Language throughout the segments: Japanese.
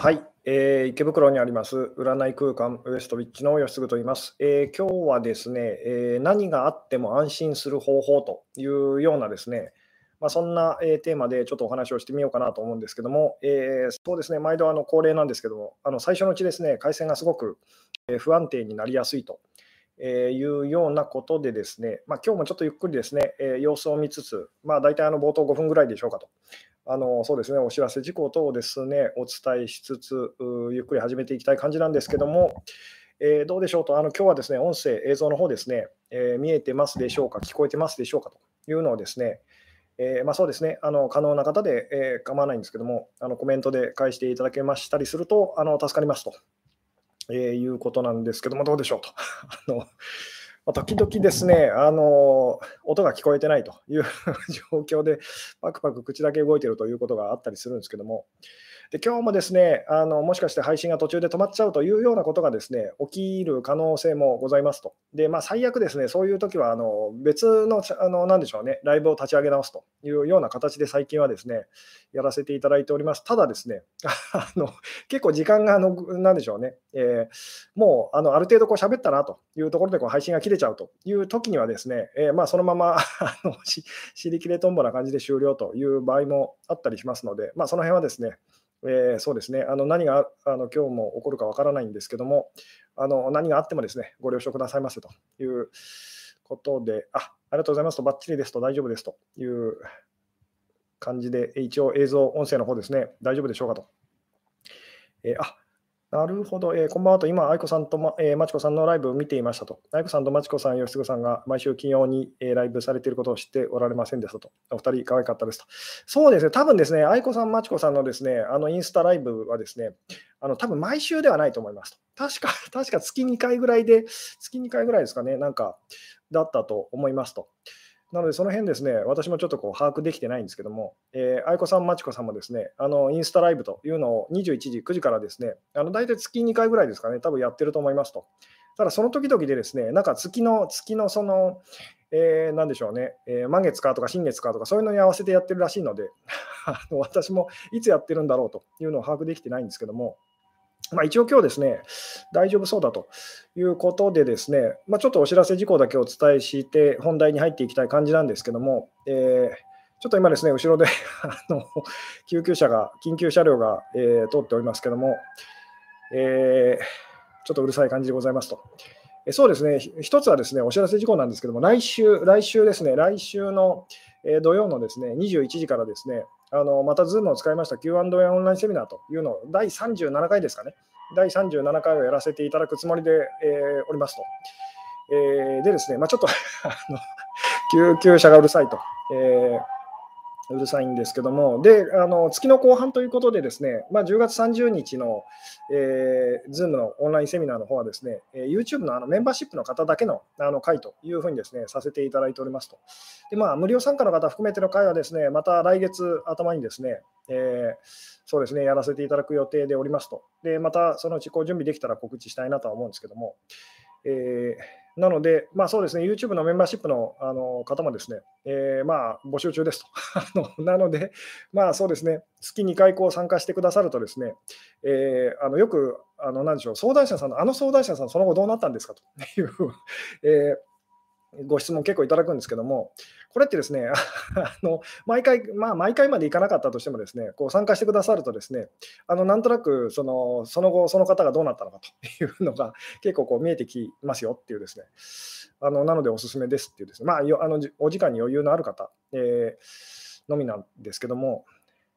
はい、えー、池袋にあります占い空間ウエストウィッチの吉嗣と言います、えー、今日はですね、えー、何があっても安心する方法というようなですね、まあ、そんな、えテーマでちょっとお話をしてみようかなと思うんですけども、えそうですね、毎度あの恒例なんですけども、あの最初のうちですね、回線がすごく不安定になりやすいとえいうようなことでですね、まあ、今日もちょっとゆっくりですね、え様子を見つつ、まあ、大体あの冒頭5分ぐらいでしょうかと。あのそうですね、お知らせ事項等をですね、お伝えしつつ、ゆっくり始めていきたい感じなんですけども、えー、どうでしょうと、あの今日はですね、音声、映像の方ですね、えー、見えてますでしょうか、聞こえてますでしょうかというのをですね、えー、まあ、そうですね、あの可能な方で、え構わないんですけども、あのコメントで返していただけましたりすると、あの助かりますと、えいうことなんですけども、どうでしょうと。あのま時々ですね、あの音が聞こえてないという 状況で、パクパク口だけ動いてるということがあったりするんですけども、で今日もですねあの、もしかして配信が途中で止まっちゃうというようなことがですね起きる可能性もございますと。で、まあ、最悪ですね、そういう時はあの別のあの、なんでしょうね、ライブを立ち上げ直すというような形で最近はですね、やらせていただいております。ただですね、あの結構時間があの、なんでしょうね、えー、もうあのある程度こう喋ったなというところでこう配信が切れちゃうという時にはですね、えー、まあ、そのまま あの尻切れとんぼな感じで終了という場合もあったりしますので、まあ、その辺はですね、えー、そうですね、あの何があの今日も起こるかわからないんですけども、あの何があってもですね、ご了承くださいませということで、あありがとうございますと、ばっちりですと、大丈夫ですという感じで、一応映像、音声の方ですね、大丈夫でしょうかと。えー、あなるほど、えー、こんばんはと、今、愛子さんとま、えー、まちこさんのライブを見ていましたと。愛子さんとまちこさん、吉嗣さんが毎週金曜に、えー、ライブされていることを知っておられませんでしたと。お二人、可愛かったですと。そうですね、多分ですね、愛子さん、まちこさんのですね、あのインスタライブはですね、あの多分毎週ではないと思いますと。確か、確か月2回ぐらいで、月2回ぐらいですかね、なんか、だったと思いますと。なので、その辺ですね、私もちょっとこう把握できてないんですけども、えー、愛子さん、まちこさんもですね、あのインスタライブというのを21時、9時からですね、あの大体月2回ぐらいですかね、多分やってると思いますと。ただ、その時々でですね、なんか月の、月のその、えー、なんでしょうね、えー、満月かとか新月かとか、そういうのに合わせてやってるらしいので、あの私もいつやってるんだろうというのを把握できてないんですけども、まあ、一応今日ですね、大丈夫そうだということでですね、まあ、ちょっとお知らせ事項だけお伝えして、本題に入っていきたい感じなんですけども、えー、ちょっと今ですね、後ろで あの救急車が、緊急車両が、えー、通っておりますけども、えー、ちょっとうるさい感じでございますと。えそうですね、一つはですね、お知らせ事項なんですけども、来週、来週ですね、来週の、え土曜のですね、21時からですね、あのまた Zoom を使いました Q&A オンラインセミナーというのを第37回ですかね、第37回をやらせていただくつもりで、えー、おりますと。えー、でですね、まあ、ちょっと 救急車がうるさいと。えーうるさいんですけども、で、あの月の後半ということでですね、まあ、10月30日の、えー、Zoom のオンラインセミナーの方はですね、えー、YouTube のあのメンバーシップの方だけのあの会というふうにですね、させていただいておりますと。で、まあ、無料参加の方含めての会はですね、また来月頭にですね、えー、そうですね、やらせていただく予定でおりますと。で、またそのうちこう準備できたら告知したいなとは思うんですけども、えーなので、まあそうですね、YouTube のメンバーシップのあの方もですね、えー、まあ募集中ですと。なので、まあそうですね、月2回こう参加してくださるとですね、えー、あのよく、あの何でしょう、相談者さんの、あの相談者さん、その後どうなったんですかという、えーご質問結構いただくんですけども、これってですね、あの毎回、まあ、毎回までいかなかったとしてもですね、こう参加してくださるとですね、あのなんとなくそのその後、その方がどうなったのかというのが結構こう見えてきますよっていうですね、あのなのでおすすめですっていうですね、まあ、あのお時間に余裕のある方、えー、のみなんですけども、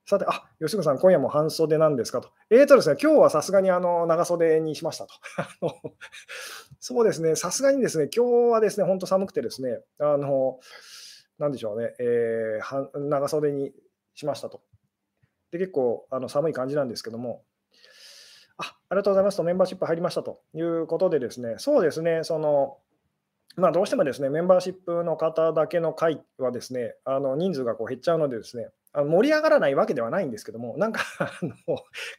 さて、あ、吉野さん、今夜も半袖なんですかと。えーとですね、今日はさすがにあの長袖にしましたと。そうですね、さすがにですね、今日はですね、本当寒くてですね、あの、なんでしょうね、えー、長袖にしましたと。で、結構あの寒い感じなんですけども、あ、ありがとうございますと、メンバーシップ入りましたと。いうことでですね、そうですね、その、まあ、どうしてもですね、メンバーシップの方だけの会はですね、あの人数がこう減っちゃうのでですね、盛り上がらないわけではないんですけども、なんかあの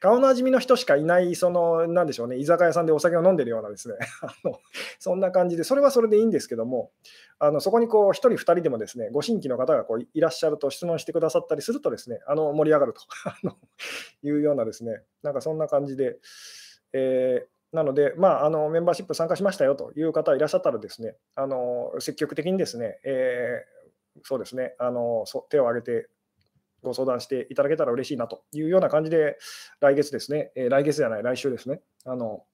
顔なじみの人しかいない、その、なんでしょうね、居酒屋さんでお酒を飲んでるようなですね、あのそんな感じで、それはそれでいいんですけども、あのそこにこう1人、2人でもですね、ご新規の方がこういらっしゃると質問してくださったりするとですね、あの盛り上がると いうようなですね、なんかそんな感じで、えーなので、まあ、あのメンバーシップ参加しましたよという方いらっしゃったらですね、あの積極的にですね、えー、そうですねあの手を挙げてご相談していただけたら嬉しいなというような感じで、来月ですね、えー、来月じゃない、来週ですね、あの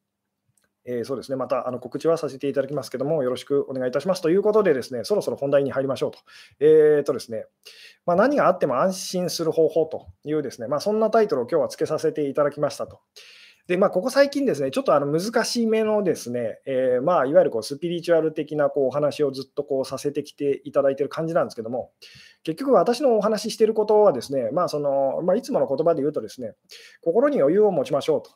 えー、そうですね、またあの告知はさせていただきますけども、よろしくお願いいたしますということで、ですねそろそろ本題に入りましょうと。えーとですね。まあ、何があっても安心する方法というですね、まあ、そんなタイトルを今日はつけさせていただきましたと。で、まあ、ここ最近ですね、ちょっとあの難しめのですね、えー、まあ、いわゆるこうスピリチュアル的なこうお話をずっとこうさせてきていただいてる感じなんですけども、結局私のお話ししてることはですね、まあそのまあ、いつもの言葉で言うとですね、心に余裕を持ちましょうと。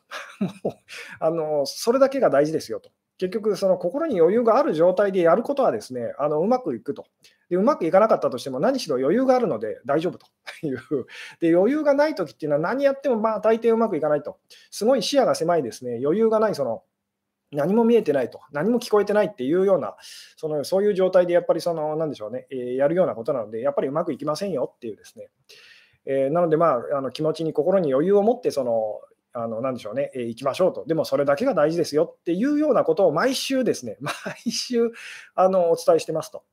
あのそれだけが大事ですよと。結局、その心に余裕がある状態でやることはですね、あのうまくいくとで。うまくいかなかったとしても、何しろ余裕があるので大丈夫と いう。で余裕がないときっていうのは、何やってもまあ大抵うまくいかないと。すごい視野が狭いですね、余裕がない、その何も見えてないと、何も聞こえてないっていうような、そのそういう状態でやっぱりその、なんでしょうね、えー、やるようなことなので、やっぱりうまくいきませんよっていうですね。えー、なので、まあ、あの気持ちに心に余裕を持ってそのあの、なんでしょうね、えー、行きましょうと。でもそれだけが大事ですよっていうようなことを毎週ですね、毎週あのお伝えしてますと。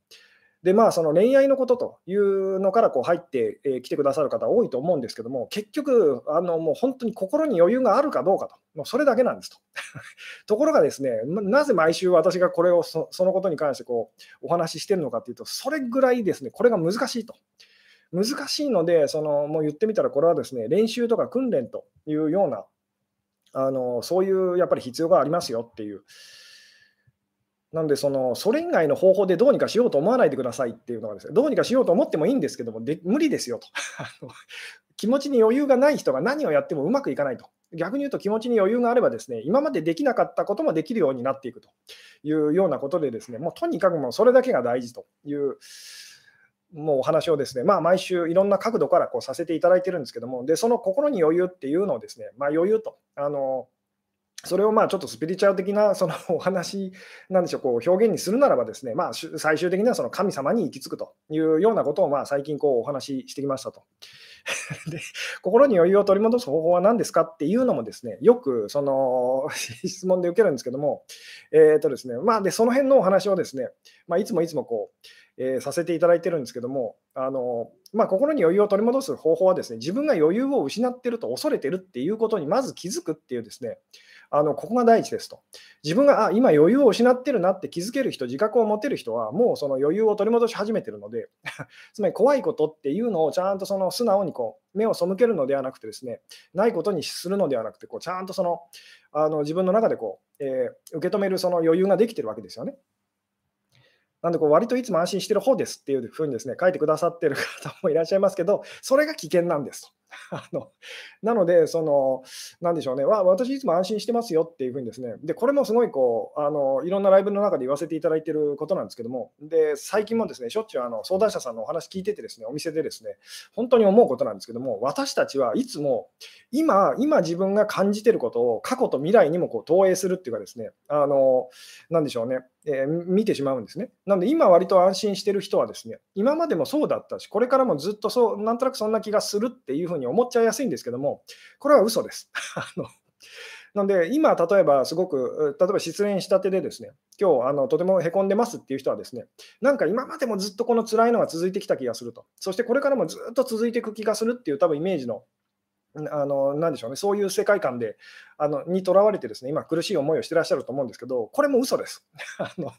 で、まあ、その恋愛のことというのからこう入ってき、てくださる方多いと思うんですけども、結局、あのもう本当に心に余裕があるかどうかと、もうそれだけなんですと。ところがですね、なぜ毎週私がこれをそのことに関してこうお話ししてるのかというと、それぐらいですね、これが難しいと。難しいので、そのもう言ってみたら、これはですね練習とか訓練というような、あのそういうやっぱり必要がありますよっていう。なんでその、それ以外の方法でどうにかしようと思わないでくださいっていうのはですね、どうにかしようと思ってもいいんですけども、で無理ですよと 気持ちに余裕がない人が何をやってもうまくいかないと。逆に言うと気持ちに余裕があればですね、今までできなかったこともできるようになっていくというようなことでですね、もうとにかくもうそれだけが大事というもうお話をですね、まあ、毎週いろんな角度からこうさせていただいてるんですけども、でその心に余裕っていうのをですね、まあ、余裕と、あのそれをまあちょっとスピリチュアル的な そのお話なんでしょう、こう表現にするならばですね、まあ、最終的にはその神様に行き着くというようなことをまあ最近こうお話ししてきましたと。で心に余裕を取り戻す方法は何ですかっていうのもですね、よくその 質問で受けるんですけども、えーとですねまあ、でその辺のお話をですね、まあ、いつもいつもこう、えー、させていただいてるんですけども、あのまあ、心に余裕を取り戻す方法はですね、自分が余裕を失ってると恐れてるっていうことにまず気づくっていうですね、あのここが第一ですと。自分があ今余裕を失ってるなって気づける人、自覚を持てる人は、もうその余裕を取り戻し始めてるので、つまり怖いことっていうのをちゃんとその素直にこう目を背けるのではなくてですね、ないことにするのではなくて、こうちゃんとそのあの自分の中でこう、えー、受け止めるその余裕ができてるわけですよね。なんでこう割といつも安心してる方ですっていうふうにですね書いてくださってる方もいらっしゃいますけど、それが危険なんですと。あのなので、その、なんでしょうね、わ私いつも安心してますよっていうふうにですね、で、これもすごいこう、あのいろんなライブの中で言わせていただいてることなんですけども、で、最近もですね、しょっちゅうあの相談者さんのお話聞いててですね、お店でですね、本当に思うことなんですけども、私たちはいつも、今、今自分が感じてることを過去と未来にもこう投影するっていうかですね、あの、なんでしょうね、えー、見てしまうんですね。なので、今割と安心してる人はですね、今までもそうだったし、これからもずっとそう、なんとなくそんな気がするっていうふうにに思っちゃいやすいんですけども、これは嘘です。あのなので、今、例えばすごく、例えば失恋したてでですね、今日あのとてもへこんでますっていう人はですね、なんか今までもずっとこの辛いのが続いてきた気がすると、そしてこれからもずっと続いていく気がするっていう多分イメージのあのなでしょうね、そういう世界観であのにとらわれてですね、今苦しい思いをしてらっしゃると思うんですけど、これも嘘です。あの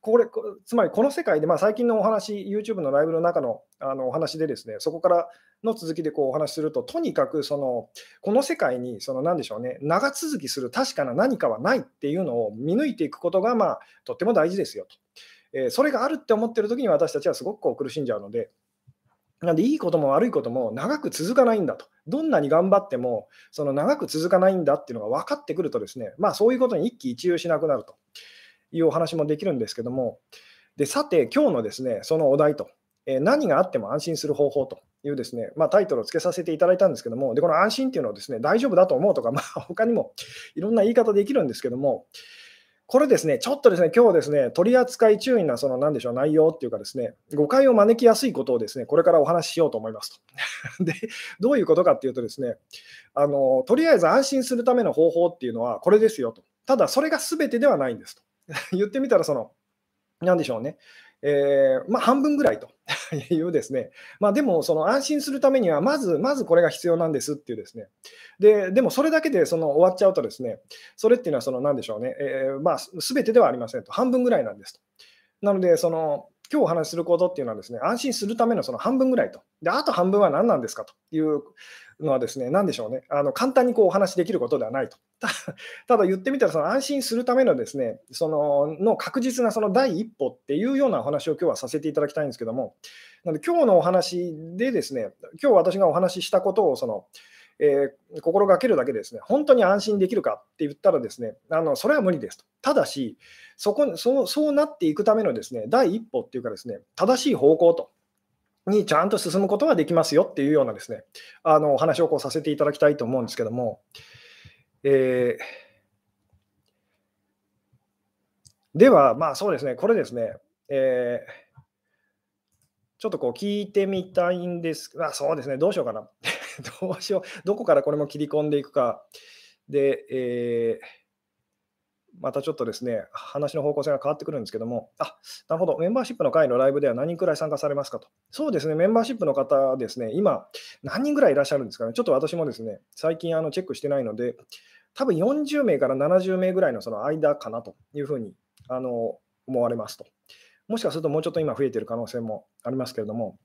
これつまりこの世界で、まあ、最近のお話、YouTube のライブの中のあのお話でですね、そこからの続きでこうお話しすると、とにかくそのこの世界にその何でしょうね、長続きする確かな何かはないっていうのを見抜いていくことが、まあ、とっても大事ですよと。えー、それがあるって思ってる時に私たちはすごくこう苦しんじゃうので、なんでいいことも悪いことも長く続かないんだと。どんなに頑張っても、その長く続かないんだっていうのが分かってくるとですね、まあそういうことに一喜一憂しなくなると。いうお話もできるんですけども、でさて、今日のですね、そのお題と、え何があっても安心する方法というですね、まあ、タイトルをつけさせていただいたんですけども、でこの安心っていうのをですね、大丈夫だと思うとか、まあ、他にもいろんな言い方できるんですけども、これですね、ちょっとですね、今日ですね、取り扱い注意な、その、なんでしょう、内容っていうかですね、誤解を招きやすいことをですね、これからお話ししようと思いますと。で、どういうことかっていうとですね、あの、とりあえず安心するための方法っていうのはこれですよと。ただ、それが全てではないんですと。言ってみたら、その、なんでしょうね、えー、まあ、半分ぐらいと。いうですね、まあ、でもその安心するためには、まず、まずこれが必要なんですっていうですね、ででもそれだけでその終わっちゃうとですね、それっていうのは、その何でしょうね、えー、まあ、全てではありませんと、半分ぐらいなんですと。なので、その今日お話しすることっていうのはですね、安心するためのその半分ぐらいと。で、あと半分は何なんですかというのはですね、何でしょうね、あの簡単にこうお話しできることではないと。ただ言ってみたら、その安心するためのですね、そのの確実なその第一歩っていうようなお話を今日はさせていただきたいんですけども、なので今日のお話でですね、今日私がお話ししたことをその、えー、心がけるだけでですね、本当に安心できるかって言ったらですね、あのそれは無理ですと。ただし、そこそうそうなっていくためのですね、第一歩っていうかですね、正しい方向と。にちゃんと進むことができますよっていうようなですね、あのお話をこうさせていただきたいと思うんですけども、えー、では、まあそうですね、これですね、えー、ちょっとこう聞いてみたいんですが、そうですね、どうしようかな。どうしよう、どこからこれも切り込んでいくか。で、えーまたちょっとですね、話の方向性が変わってくるんですけども、あなるほど、メンバーシップの会のライブでは何人くらい参加されますかと。そうですね、メンバーシップの方ですね、今、何人ぐらいいらっしゃるんですかね。ちょっと私もですね、最近あのチェックしてないので、多分40名から70名ぐらいのその間かなというふうにあの思われますと。もしかするともうちょっと今増えている可能性もありますけれども、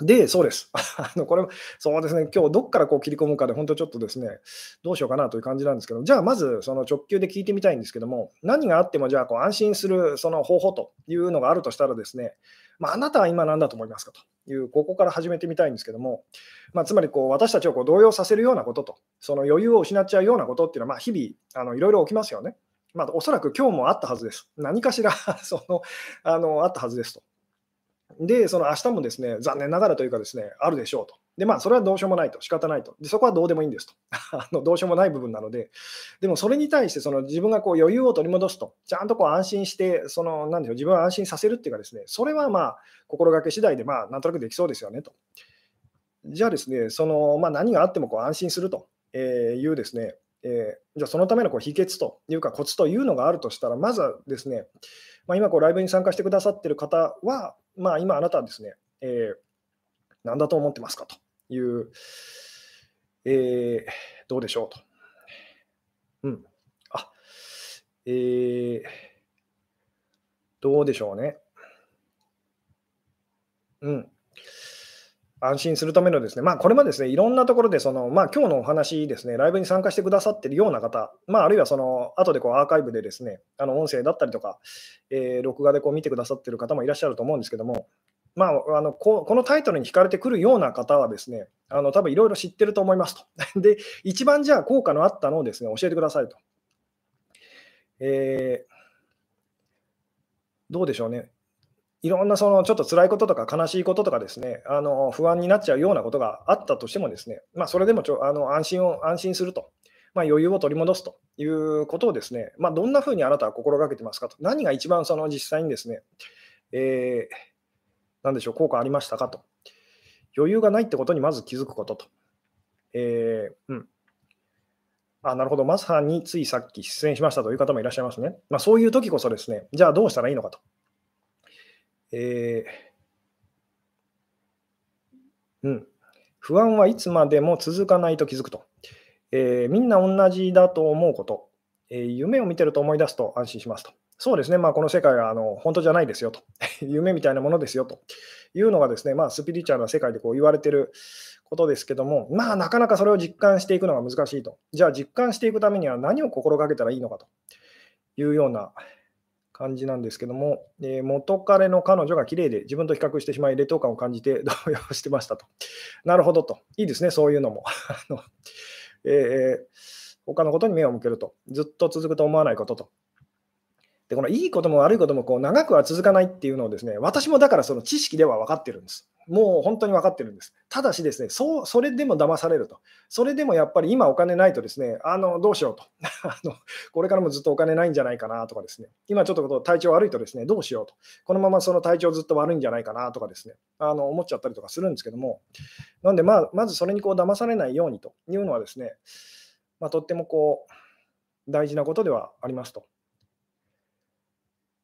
で、そうです。あのこれ、そうですね、今日どっからこう切り込むかで、本当ちょっとですね、どうしようかなという感じなんですけど、じゃあまずその直球で聞いてみたいんですけども、何があってもじゃあこう安心するその方法というのがあるとしたらですね、まあ、あなたは今何だと思いますかという、ここから始めてみたいんですけども、まあ、つまりこう私たちをこう動揺させるようなことと、その余裕を失っちゃうようなことっていうのは、まあ、日々あのいろいろ起きますよね。まあ、おそらく今日もあったはずです。何かしら そのあのあったはずですと。で、その明日もですね、残念ながらというかですね、あるでしょうと。で、まあ、それはどうしようもないと、仕方ないと。で、そこはどうでもいいんですと。あのどうしようもない部分なので、でもそれに対してその自分がこう余裕を取り戻すと、ちゃんとこう安心して、その、なんでしょう、自分を安心させるっていうかですね、それはまあ、心がけ次第で、まあ、なんとなくできそうですよねと。じゃあですね、その、まあ、何があってもこう安心するというですね、えー、じゃそのためのこう秘訣というかコツというのがあるとしたら、まずはですね、まあ、今こうライブに参加してくださっている方は、まあ、今あなたはですね、えー、何だと思ってますかという、えー、どうでしょうと。うん。あ、えー、どうでしょうね。うん。安心するためのですね、まあ、これもですね、いろんなところで、その、まあ、今日のお話ですね、ライブに参加してくださってるような方、まあ、あるいはその、後でこうアーカイブでですね、あの音声だったりとか、えー、録画でこう見てくださってる方もいらっしゃると思うんですけども、まあ、あのここのタイトルに惹かれてくるような方はですね、あの多分いろいろ知ってると思いますと。で、一番じゃあ効果のあったのをですね、教えてくださいと。えー、どうでしょうね。いろんなそのちょっと辛いこととか悲しいこととかですね、あの不安になっちゃうようなことがあったとしてもですね、まあ、それでもちょあの安心を安心すると、まあ、余裕を取り戻すということをですね、まあ、どんなふうにあなたは心がけてますかと、何が一番その実際にですね、えー、でしょう、効果ありましたかと。余裕がないってことにまず気づくことと。えー、うん。あ、なるほど、まさについさっき出演しましたという方もいらっしゃいますね。まあ、そういう時こそですね、じゃあどうしたらいいのかと。えー、うん、不安はいつまでも続かないと気づくと。えー、みんな同じだと思うこと、えー、夢を見てると思い出すと安心しますと。そうですね、まあ、この世界はあの本当じゃないですよと。夢みたいなものですよというのがですね、まあ、スピリチュアルな世界でこう言われてることですけども、まあ、なかなかそれを実感していくのが難しいと。じゃあ、実感していくためには何を心がけたらいいのかというような感じなんですけども、えー、元彼の彼女が綺麗で自分と比較してしまい、劣等感を感じて 動揺してましたと。なるほどと。いいですね、そういうのも。えー、他のことに目を向けると。ずっと続くと思わないことと。で、このいいことも悪いこともこう長くは続かないっていうのをですね、私もだからその知識では分かってるんです。もう本当に分かってるんです。ただしですね、そうそれでも騙されると。それでもやっぱり今お金ないとですね、あのどうしようと あの。これからもずっとお金ないんじゃないかなとかですね、今ちょっと体調悪いとですね、どうしようと。このままその体調ずっと悪いんじゃないかなとかですね、あの思っちゃったりとかするんですけども、なんでまあ、まずそれにこう騙されないようにというのはですね、まあ、とってもこう大事なことではありますと。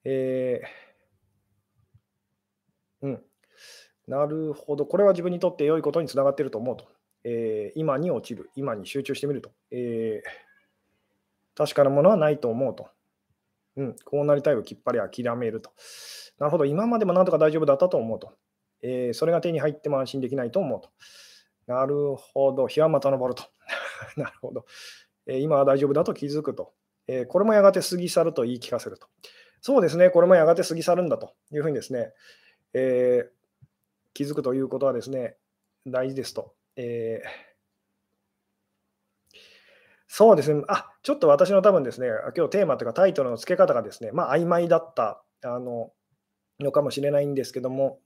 えー、うん。なるほど。これは自分にとって良いことにつながっていると思うと。えー、今に落ちる。今に集中してみると。えー、確かなものはないと思うと。うん、こうなりたいをきっぱり諦めると。なるほど。今までもなんとか大丈夫だったと思うと。えー、それが手に入っても安心できないと思うと。なるほど。日はまた昇ると。なるほど。えー、今は大丈夫だと気づくと。えー、これもやがて過ぎ去ると言い聞かせると。そうですね。これもやがて過ぎ去るんだというふうにですね。えー気づくということはですね、大事ですと。えー、そうですね、あちょっと私の多分ですね、今日テーマというかタイトルの付け方がですね、まあ曖昧だったあののかもしれないんですけども、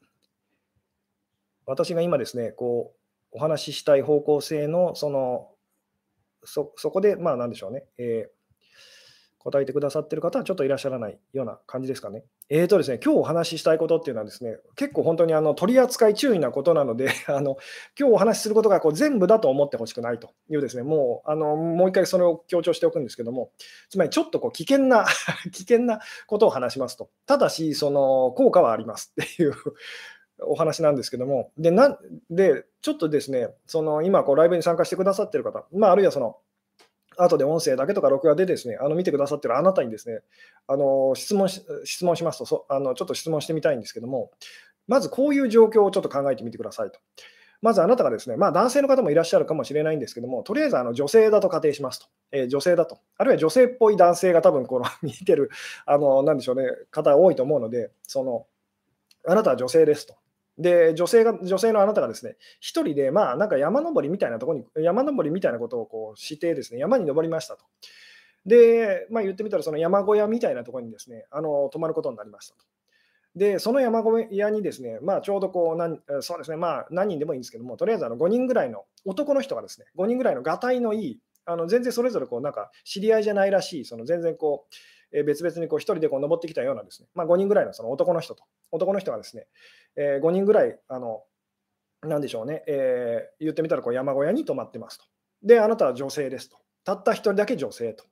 私が今ですね、こうお話ししたい方向性のそのそそこで、まあなんでしょうね、えー、答えてくださってる方はちょっといらっしゃらないような感じですかね。えーとですね、今日お話ししたいことっていうのはですね、結構本当にあの取り扱い注意なことなので、あの今日お話しすることがこう全部だと思ってほしくないというですね、もうあのもう一回それを強調しておくんですけども、つまりちょっとこう危険な 危険なことを話しますと。ただし、その効果はありますっていう お話なんですけども、で、なでちょっとですね、その今こうライブに参加してくださってる方、まあ、あるいはその後で音声だけとか録画でですね、あの見てくださってるあなたにですね、あの質問し質問しますとそあの、ちょっと質問してみたいんですけども、まずこういう状況をちょっと考えてみてくださいと。まずあなたがですね、まあ、男性の方もいらっしゃるかもしれないんですけども、とりあえずあの女性だと仮定しますと、えー、女性だと、あるいは女性っぽい男性が多分この見てる、あのなんでしょうね、方多いと思うので、そのあなたは女性ですと。で、女性が、女性のあなたがですね、一人で、まあ、なんか山登りみたいなところに、山登りみたいなことをこうしてですね、山に登りましたと。で、まあ、言ってみたら、その山小屋みたいなところにですね、あの泊まることになりましたと。で、その山小屋にですね、まあ、ちょうどこう何、そうですね、まあ、何人でもいいんですけども、とりあえずあの5人ぐらいの男の人がですね、5人ぐらいのがたいのいい、あの全然それぞれこうなんか知り合いじゃないらしい、その全然こう、え別々にこう1人でこう登ってきたようなですね、まあ、5人ぐらいのその男の人と、男の人がですね、え5人ぐらい、あの、なんでしょうね、えー、言ってみたらこう山小屋に泊まってますと。で、あなたは女性ですと。たった1人だけ女性と。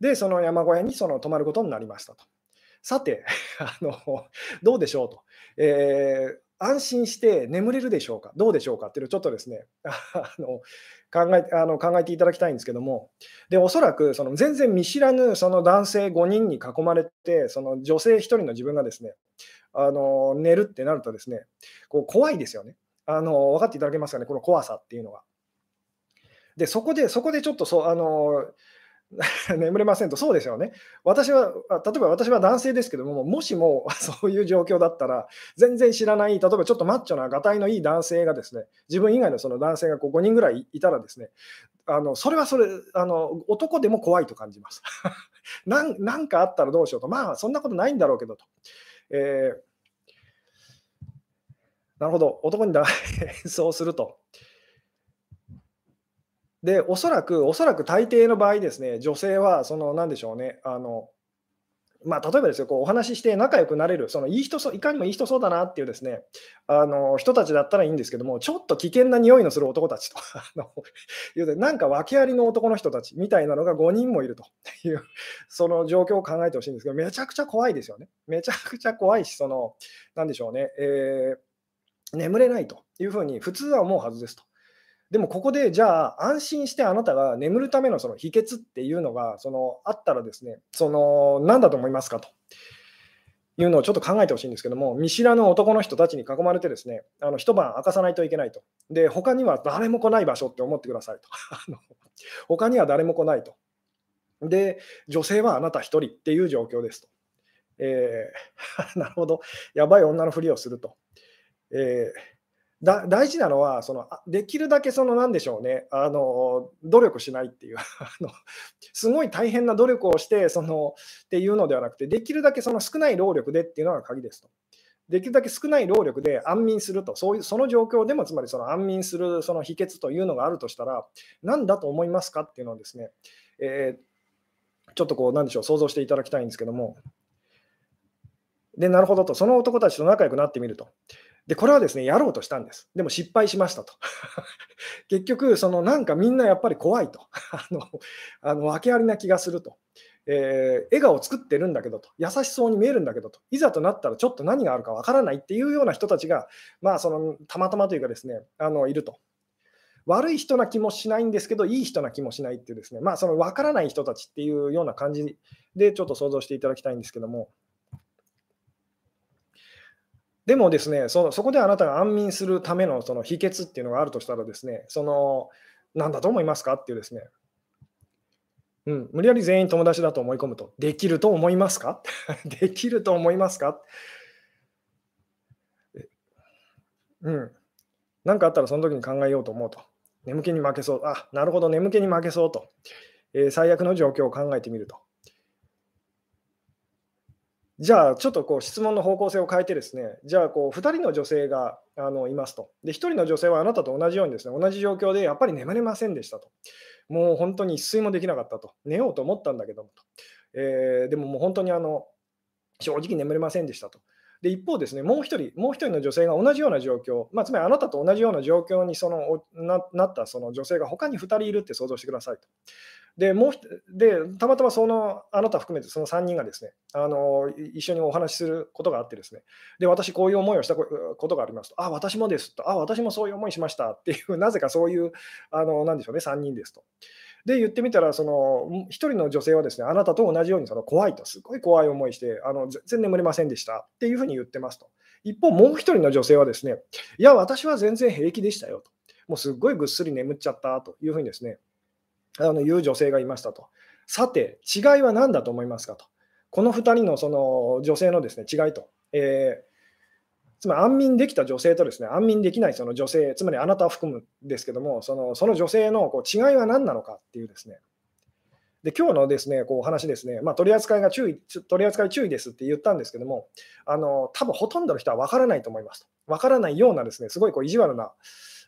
で、その山小屋にその泊まることになりましたと。さて、あのどうでしょうと。えー安心して眠れるでしょうか、どうでしょうかっていうのをちょっとですね、あの考えあの考えていただきたいんですけども、でおそらく全然見知らぬその男性5人に囲まれて、その女性1人の自分がですね、あの寝るってなるとですね、こう怖いですよねあの。分かっていただけますかね、この怖さっていうのが。で、そこで、そこでちょっとそう、あの 眠れませんと、そうですよね。私は、例えば私は男性ですけども、もしも そういう状況だったら、全然知らない、例えばちょっとマッチョな、がたいのいい男性がですね、自分以外のその男性がこう5人ぐらいいたらですね、あのそれはそれあの、男でも怖いと感じます なんかあったらどうしようと、まあそんなことないんだろうけどと。えーなるほど、男に演奏 すると。で、おそらく、おそらく大抵の場合ですね、女性は、その、なんでしょうね、あの、まあ、例えばですよ、こうお話しして仲良くなれる、そのいい人そう、いかにもいい人そうだなっていうですね、あの人たちだったらいいんですけども、ちょっと危険な匂いのする男たちと、あのいうなんか訳ありの男の人たちみたいなのが5人もいるという、その状況を考えてほしいんですけど、めちゃくちゃ怖いですよね。めちゃくちゃ怖いし、その、なんでしょうね、えー、眠れないというふうに普通は思うはずですと。でもここでじゃあ安心してあなたが眠るためのその秘訣っていうのがそのあったらですね、その何だと思いますかというのをちょっと考えてほしいんですけども、見知らぬ男の人たちに囲まれてですね、あの一晩明かさないといけないと。で、他には誰も来ない場所って思ってくださいと。あの他には誰も来ないと。で、女性はあなた一人っていう状況ですと。えー、なるほど、やばい女のふりをすると。えー大事なのはその、できるだけその何でしょうね。あの、努力しないっていう、すごい大変な努力をしてそのっていうのではなくて、できるだけその少ない労力でっていうのが鍵ですと。できるだけ少ない労力で安眠すると、そういうその状況でも、つまりその安眠するその秘訣というのがあるとしたら、何だと思いますかっていうのをですね、えー、ちょっとこう、なんでしょう、想像していただきたいんですけども、で、なるほどと、その男たちと仲良くなってみると。で、これはですね、やろうとしたんです。でも失敗しましたと。結局、そのなんかみんなやっぱり怖いと。あの、あの訳ありな気がすると。えー、笑顔を作ってるんだけどと、優しそうに見えるんだけどと、いざとなったらちょっと何があるかわからないっていうような人たちが、まあ、そのたまたまというかですね、あのいると。悪い人な気もしないんですけど、いい人な気もしないっていうですね、まあ、その分からない人たちっていうような感じでちょっと想像していただきたいんですけども、でもですね、そのそこであなたが安眠するためのその秘訣っていうのがあるとしたらですね、その、なんだと思いますかっていうですね、うん、無理やり全員友達だと思い込むと、できると思いますか？できると思いますか？うん。何かあったらその時に考えようと思うと。眠気に負けそう。あ、なるほど、眠気に負けそうと。えー、最悪の状況を考えてみると。じゃあ、ちょっとこう質問の方向性を変えてですね、じゃあこう、2人の女性があのいますと。で、1人の女性はあなたと同じようにですね、同じ状況でやっぱり眠れませんでしたと。もう本当に一睡もできなかったと。寝ようと思ったんだけどもと。えー、でももう本当にあの正直眠れませんでしたと。で一方ですね、もう一人、もう一人の女性が同じような状況、まあ、つまりあなたと同じような状況にそのななったその女性が他に2人いるって想像してくださいと。で、もうでたまたまそのあなた含めてその3人がですねあの一緒にお話しすることがあってですね、で私、こういう思いをしたことがありますと、あ、私もですと、あ、私もそういう思いしましたっていう、なぜかそういう、あのなんでしょうね、3人ですと。で、言ってみたら、その1人の女性はですね、あなたと同じようにその怖いと、すごい怖い思いして、あの全然眠れませんでしたっていうふうに言ってますと。一方、もう1人の女性はですね、いや、私は全然平気でしたよと。もうすっごいぐっすり眠っちゃったというふうにですね、あの言う女性がいましたと。さて、違いは何だと思いますかと。この2人のその女性のですね違いと、えー、つまり安眠できた女性とですね安眠できないその女性、つまりあなたを含むんですけども、そのその女性のこう違いは何なのかっていうですね、で今日のですねこうお話ですね、まあ、取り扱いが注意、取り扱い注意ですって言ったんですけども、あの多分ほとんどの人は分からないと思いますと。分からないようなですね、すごいこう意地悪な、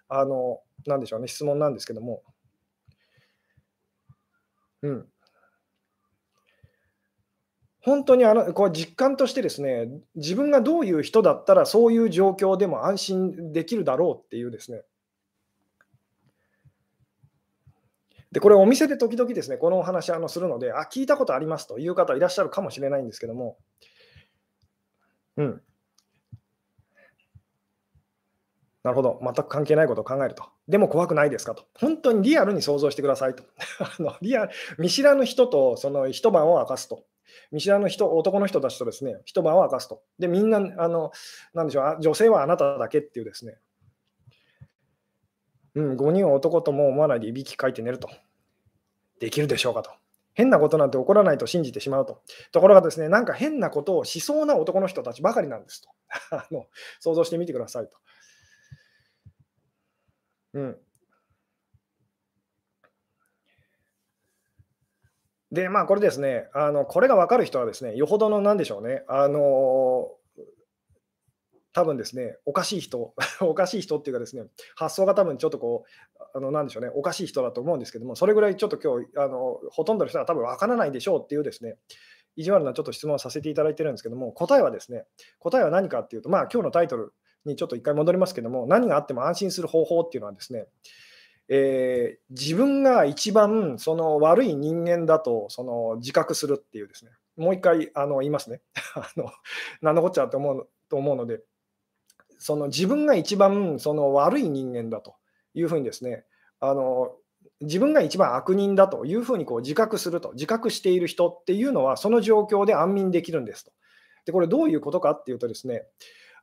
あのなんでしょうね、質問なんですけども、うん。本当にあのこう実感としてですね、自分がどういう人だったらそういう状況でも安心できるだろうっていうですね。で、これお店で時々ですね、このお話あのするので、あ、聞いたことありますという方いらっしゃるかもしれないんですけども、うん。なるほど、全く関係ないことを考えると。でも怖くないですかと。本当にリアルに想像してくださいと。あのリア見知らぬ人とその一晩を明かすと。見知らぬ人、男の人たちとですね、一晩を明かすと。で、みんな、あの、なんでしょう、女性はあなただけっていうですね、うん、5人は男とも思わないでいびきかいて寝ると。できるでしょうかと。変なことなんて起こらないと信じてしまうと。ところがですね、なんか変なことをしそうな男の人たちばかりなんですと。あの想像してみてくださいと。うん。で、まあ、これですね、あのこれが分かる人はですね、よほどのなんでしょうね、あの多分ですね、おかしい人、おかしい人っていうかですね、発想が多分ちょっとこう、あのなんでしょうね、おかしい人だと思うんですけども、それぐらいちょっと今日あのほとんどの人は多分分からないでしょうっていうですね、意地悪なちょっと質問をさせていただいてるんですけども、答えはですね、答えは何かっていうと、まあ今日のタイトルにちょっと一回戻りますけども、何があっても安心する方法っていうのはですね、えー、自分が一番その悪い人間だとその自覚するっていうですね、もう一回あの言いますね。あの何のこっちゃと思うと思うので、その自分が一番その悪い人間だというふうにですね、あの自分が一番悪人だというふうにこう自覚すると、自覚している人っていうのは、その状況で安眠できるんですと。で、これどういうことかっていうとですね、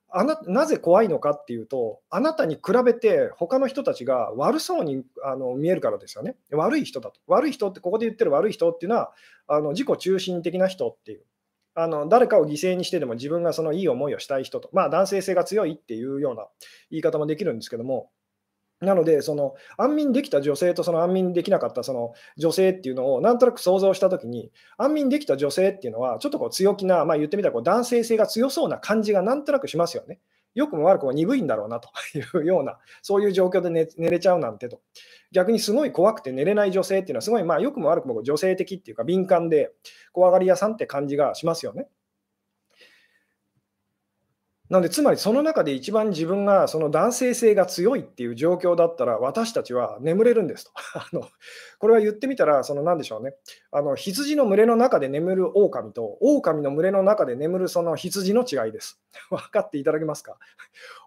あななぜ怖いのかっていうと、あなたに比べて他の人たちが悪そうにあの見えるからですよね。悪い人だと。悪い人って、ここで言ってる悪い人っていうのは、あの自己中心的な人っていう。あの誰かを犠牲にしてでも自分がそのいい思いをしたい人と、まあ、男性性が強いっていうような言い方もできるんですけども、なので、その安眠できた女性とその安眠できなかったその女性っていうのをなんとなく想像したときに、安眠できた女性っていうのは、ちょっとこう強気な、まあ、言ってみたらこう男性性が強そうな感じがなんとなくしますよね。よくも悪くも鈍いんだろうなというような、そういう状況で寝寝れちゃうなんてと。逆にすごい怖くて寝れない女性っていうのは、すごいまあ良くも悪くも女性的っていうか敏感で怖がり屋さんって感じがしますよね。なので、つまりその中で一番自分がその男性性が強いっていう状況だったら、私たちは眠れるんですと。あのこれは言ってみたら、その何でしょうね。あの羊の群れの中で眠る狼と、狼の群れの中で眠るその羊の違いです。分かっていただけますか？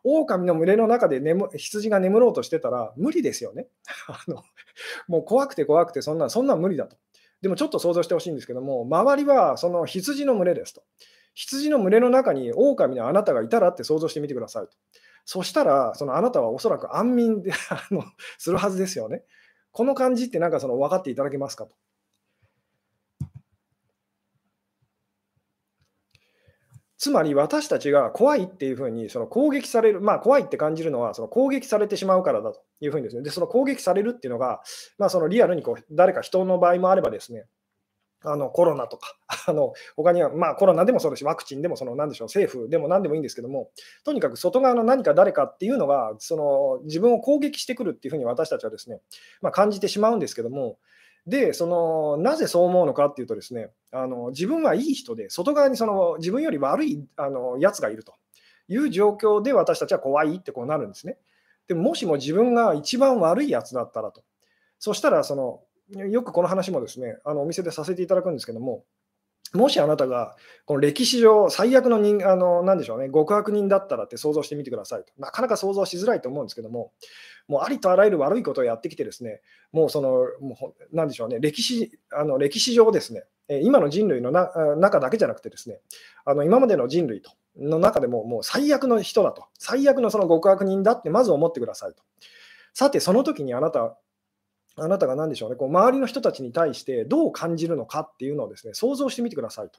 狼の群れの中で眠羊が眠ろうとしてたら無理ですよね。あのもう怖くて怖くて、そんなそんな無理だと。でもちょっと想像してほしいんですけども、周りはその羊の群れですと。羊の群れの中に狼のあなたがいたらって想像してみてくださいと。そしたら、そのあなたはおそらく安眠で あのするはずですよね。この感じってなんかその分かっていただけますかと。つまり私たちが怖いっていうふうにその攻撃される、まあ、怖いって感じるのはその攻撃されてしまうからだというふうにですね、でその攻撃されるっていうのが、まあ、そのリアルにこう誰か人の場合もあればですね、あのコロナとか、あの他には、まあ、コロナでもそうですし、ワクチンでもその何でしょう、政府でも何でもいいんですけども、とにかく外側の何か誰かっていうのが、その自分を攻撃してくるっていうふうに私たちはですね、まあ、感じてしまうんですけども、でそのなぜそう思うのかっていうとですね、あの自分はいい人で、外側にその自分より悪いあのやつがいるという状況で私たちは怖いってこうなるんですね。でもしも自分が一番悪いやつだったらと、そしたらそのよくこの話もですね、あのお店でさせていただくんですけども、もしあなたがこの歴史上最悪の人、あのなんでしょうね、極悪人だったらって想像してみてくださいと。なかなか想像しづらいと思うんですけども、もうありとあらゆる悪いことをやってきてですね、もうその、もうなんでしょうね、歴史あの歴史上ですね、今の人類のな中だけじゃなくてですね、あの今までの人類との中でももう最悪の人だと、最悪のその極悪人だってまず思ってくださいと。さて、その時にあなたあなたが何でしょうね、こう周りの人たちに対してどう感じるのかっていうのをですね、想像してみてくださいと。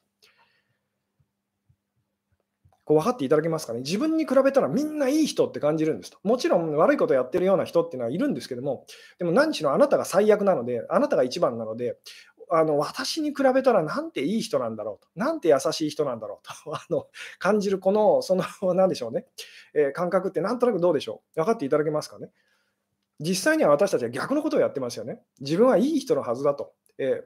こう分かっていただけますかね。自分に比べたらみんないい人って感じるんですと。もちろん悪いことやってるような人っていうのはいるんですけども、でも何しろあなたが最悪なので、あなたが一番なので、あの私に比べたらなんていい人なんだろうと、なんて優しい人なんだろうと あの感じるこの、その、なんでしょうね、えー、感覚ってなんとなくどうでしょう。分かっていただけますかね。実際には私たちは逆のことをやってますよね。自分はいい人のはずだと。え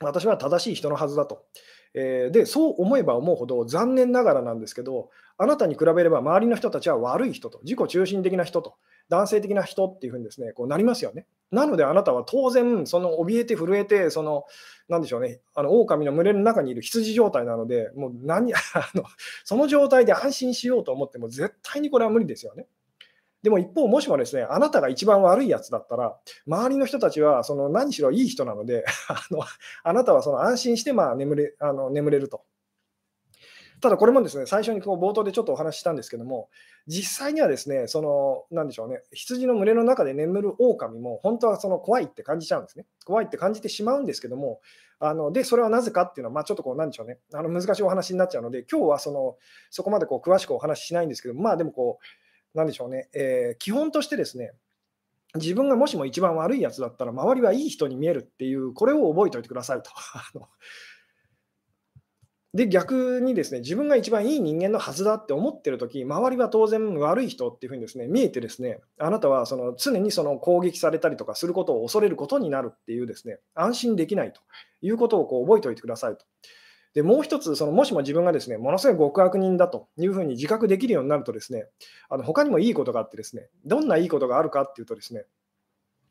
ー、私は正しい人のはずだと。えー、で、そう思えば思うほど残念ながらなんですけど、あなたに比べれば周りの人たちは悪い人と、自己中心的な人と、男性的な人っていうふうにですね、こうなりますよね。なのであなたは当然、その怯えて震えて、その、なんでしょうね、あの狼の群れの中にいる羊状態なので、もう何 あの、その状態で安心しようと思っても、絶対にこれは無理ですよね。でも一方、もしもですね、あなたが一番悪いやつだったら、周りの人たちはその何しろいい人なので、あのあなたはその安心してまあ眠れあの眠れると。ただこれもですね、最初にこう冒頭でちょっとお話ししたんですけども、実際にはですね、その、なんでしょうね、羊の群れの中で眠る狼も、本当はその怖いって感じちゃうんですね。怖いって感じてしまうんですけども、あので、それはなぜかっていうのは、まあ、ちょっとこう、なんでしょうね、あの難しいお話になっちゃうので、今日はそのそこまでこう詳しくお話ししないんですけども、まあでもこう、なんでしょうね、えー、基本としてですね、自分がもしも一番悪いやつだったら、周りはいい人に見えるっていう、これを覚えておいてくださいと。で、逆にですね、自分が一番いい人間のはずだって思ってるとき、周りは当然悪い人っていうふうにですね、見えてですね、あなたはその常にその攻撃されたりとかすることを恐れることになるっていうですね、安心できないということをこう覚えておいてくださいと。でもう一つ、そのもしも自分がですねものすごい極悪人だというふうに自覚できるようになると、ですねあの他にもいいことがあって、ですねどんないいことがあるかっていうと、ですね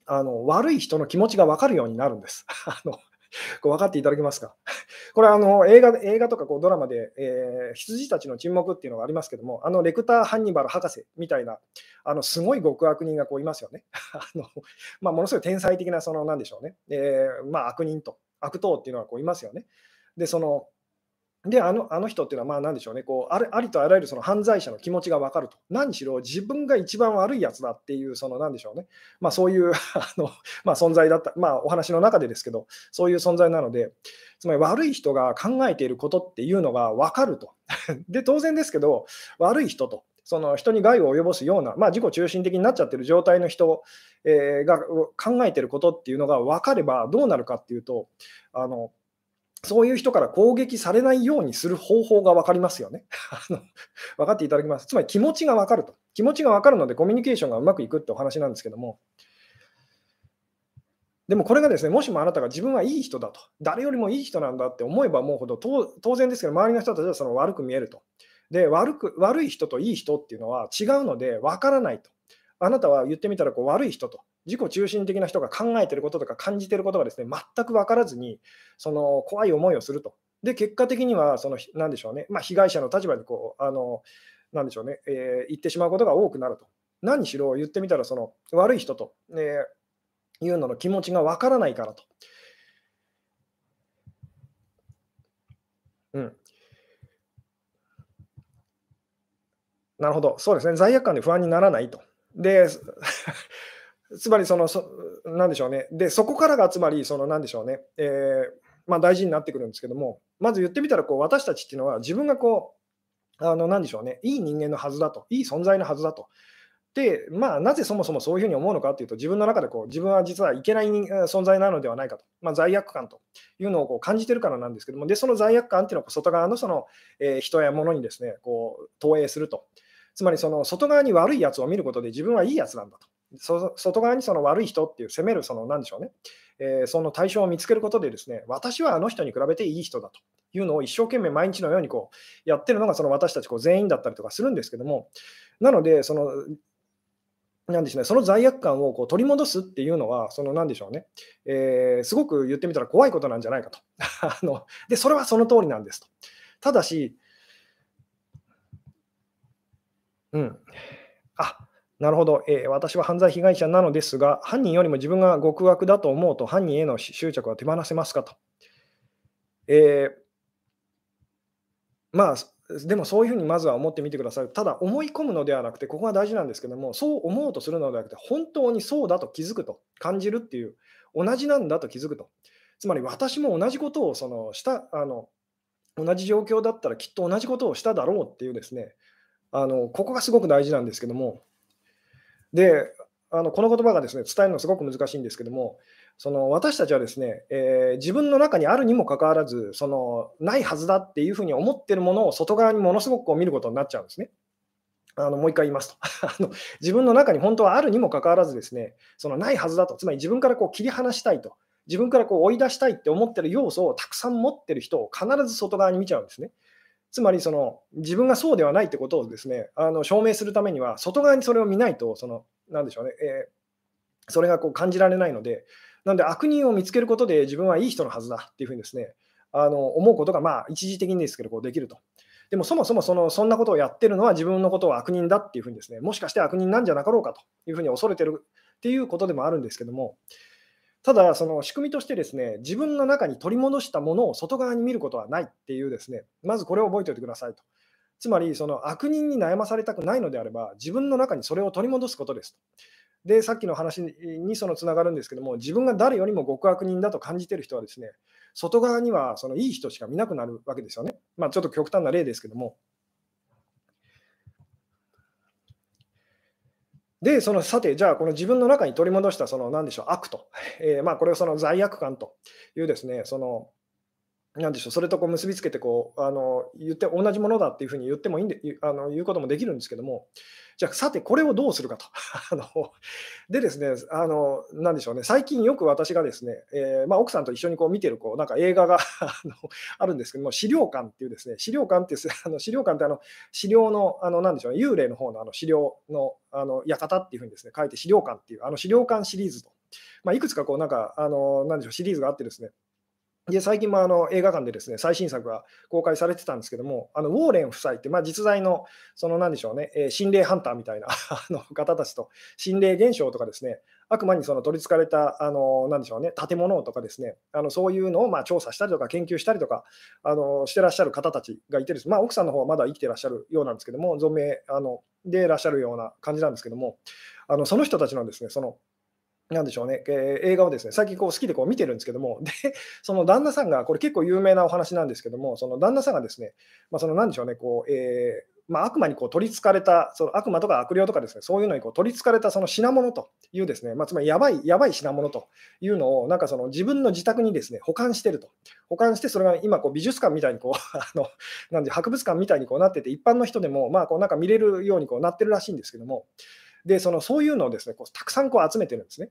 あの悪い人の気持ちが分かるようになるんです。あのこう分かっていただけますか？これあの映画映画とかこうドラマで、えー、羊たちの沈黙っていうのがありますけども、あのレクター・ハンニバル博士みたいな、あのすごい極悪人がこういますよね。あのまあ、ものすごい天才的な、そのなんでしょうね、えーまあ、悪人と、悪党っていうのはこういますよね。で、そので、あのあの人っていうのは、まあ、なんでしょうね、こうあれありとあらゆるその犯罪者の気持ちが分かると。何しろ自分が一番悪いやつだっていう、そのなんでしょうね、まあ、そういう あの、まあ、存在だった、まあ、お話の中でですけど、そういう存在なので、つまり悪い人が考えていることっていうのが分かると。で、当然ですけど、悪い人とその人に害を及ぼすような、まあ、自己中心的になっちゃってる状態の人、えー、が考えてることっていうのが分かればどうなるかっていうとあのそういう人から攻撃されないようにする方法が分かりますよね。分かっていただきます？つまり気持ちが分かると。気持ちが分かるのでコミュニケーションがうまくいくってお話なんですけども、でもこれがですね、もしもあなたが自分はいい人だと、誰よりもいい人なんだって思えば思うほど、当然ですけど、周りの人たちはその悪く見えると。で悪く、悪い人といい人っていうのは違うので分からないと。あなたは言ってみたらこう悪い人と、自己中心的な人が考えてることとか感じてることがですね、全く分からずに、その怖い思いをすると。で、結果的には、その、なんでしょうね、まあ、被害者の立場にこう、あの、なんでしょうね、えー、言ってしまうことが多くなると。何しろ言ってみたら、その悪い人と、えー、いうのの気持ちがわからないからと。うん。なるほど、そうですね、罪悪感で不安にならないと。で、つまりそのそ、なんでしょうね、でそこからがつまり、そのなんでしょうね、えー、まあ、大事になってくるんですけども、まず言ってみたらこう、私たちっていうのは、自分がこう、あのなんでしょうね、いい人間のはずだと、いい存在のはずだと。で、まあ、なぜそもそもそういうふうに思うのかというと、自分の中でこう自分は実はいけない存在なのではないかと、まあ、罪悪感というのをこう感じてるからなんですけども、でその罪悪感っていうのを外側のその、えー、人や物にですねこう投影すると、つまりその外側に悪いやつを見ることで自分はいいやつなんだと。外側にその悪い人っていう責める、そのなんでしょうね、えー、その対象を見つけることで、ですね私はあの人に比べていい人だというのを一生懸命毎日のようにこうやってるのがその私たちこう全員だったりとかするんですけども、なので、そのなんですね、その罪悪感をこう取り戻すっていうのは、そのなんでしょうね、えー、すごく言ってみたら怖いことなんじゃないかと。あので、それはその通りなんですと。ただし、うん、あなるほど、えー、私は犯罪被害者なのですが、犯人よりも自分が極悪だと思うと、犯人への執着は手放せますかと。えー、まあ、でもそういうふうにまずは思ってみてください。ただ思い込むのではなくて、ここが大事なんですけども、そう思うとするのではなくて、本当にそうだと気づくと、感じるっていう、同じなんだと気づくと。つまり私も同じことをそのしたあの、同じ状況だったらきっと同じことをしただろうっていうですね、あのここがすごく大事なんですけども、で、あのこの言葉がですね伝えるのすごく難しいんですけども、その私たちはですね、えー、自分の中にあるにもかかわらず、そのないはずだっていうふうに思ってるものを外側にものすごくこう見ることになっちゃうんですね。あのもう一回言いますと あの、自分の中に本当はあるにもかかわらず、ですねそのないはずだと、つまり自分からこう切り離したいと、自分からこう追い出したいって思ってる要素をたくさん持ってる人を必ず外側に見ちゃうんですね。つまりその自分がそうではないってことをですねあの証明するためには、外側にそれを見ないと、そのなんでしょうね、えー、それがこう感じられないので、なので悪人を見つけることで自分はいい人のはずだっていうふうにですね、あの思うことがまあ一時的にですけどこうできると。でもそもそもそのそんなことをやってるのは自分のことを悪人だっていうふうにですね、もしかして悪人なんじゃなかろうかというふうに恐れてるっていうことでもあるんですけども、ただ、その仕組みとしてですね、自分の中に取り戻したものを外側に見ることはないっていうですね、まずこれを覚えておいてくださいと。つまり、その悪人に悩まされたくないのであれば、自分の中にそれを取り戻すことですと。で、さっきの話にそのつながるんですけども、自分が誰よりも極悪人だと感じている人はですね、外側にはそのいい人しか見なくなるわけですよね。まあ、ちょっと極端な例ですけども。で、そのさて、じゃあ、この自分の中に取り戻した、その何でしょう、悪と、えー、まあ、これをその罪悪感というですね、その何でしょう、それとこう結びつけてこうあの言って同じものだっていうふうに言ってもいいんであの言うこともできるんですけども、じゃあさてこれをどうするかと。あのでですね、あのなんでしょうね、最近よく私がですね、えー、まあ、奥さんと一緒にこう見てるこうなんか映画が あのあるんですけども、資料館っていうですね、資料館って あの資料館ってあの資料のあのなんでしょう、ね、幽霊の方のあの資料のあの館っていうふうにですね書いて資料館っていうあの資料館シリーズと。まあ、いくつかこうなんかあのなんでしょうシリーズがあってですね、で最近もあの映画館でですね最新作が公開されてたんですけども、あのウォーレン夫妻って、まあ、実在の、そのなんでしょうね、え、心霊ハンターみたいな あの方たちと、心霊現象とかですね、悪魔にその取りつかれた、あのなんでしょうね、建物とかですね、あのそういうのをまあ調査したりとか、研究したりとかあのしてらっしゃる方たちがいてです、まあ、奥さんの方はまだ生きてらっしゃるようなんですけども、存命あのでいらっしゃるような感じなんですけども、あのその人たちのですね、そのなんでしょうね、えー、映画をですね、最近こう好きでこう見てるんですけども、で、その旦那さんが、これ結構有名なお話なんですけども、その旦那さんがですね、まあ、そのなんでしょうね、こう、えーまあ、悪魔にこう取りつかれた、その悪魔とか悪霊とかですね、そういうのにこう取りつかれたその品物というですね、まあ、つまりやばい、やばい品物というのを、なんかその自分の自宅にですね、保管してると。保管して、それが今こう美術館みたいにこう、あのなんで博物館みたいにこうなってて、一般の人でも、まあ、こうなんか見れるようにこうなってるらしいんですけども、で、そのそういうのをですね、こうたくさんこう集めてるんですね。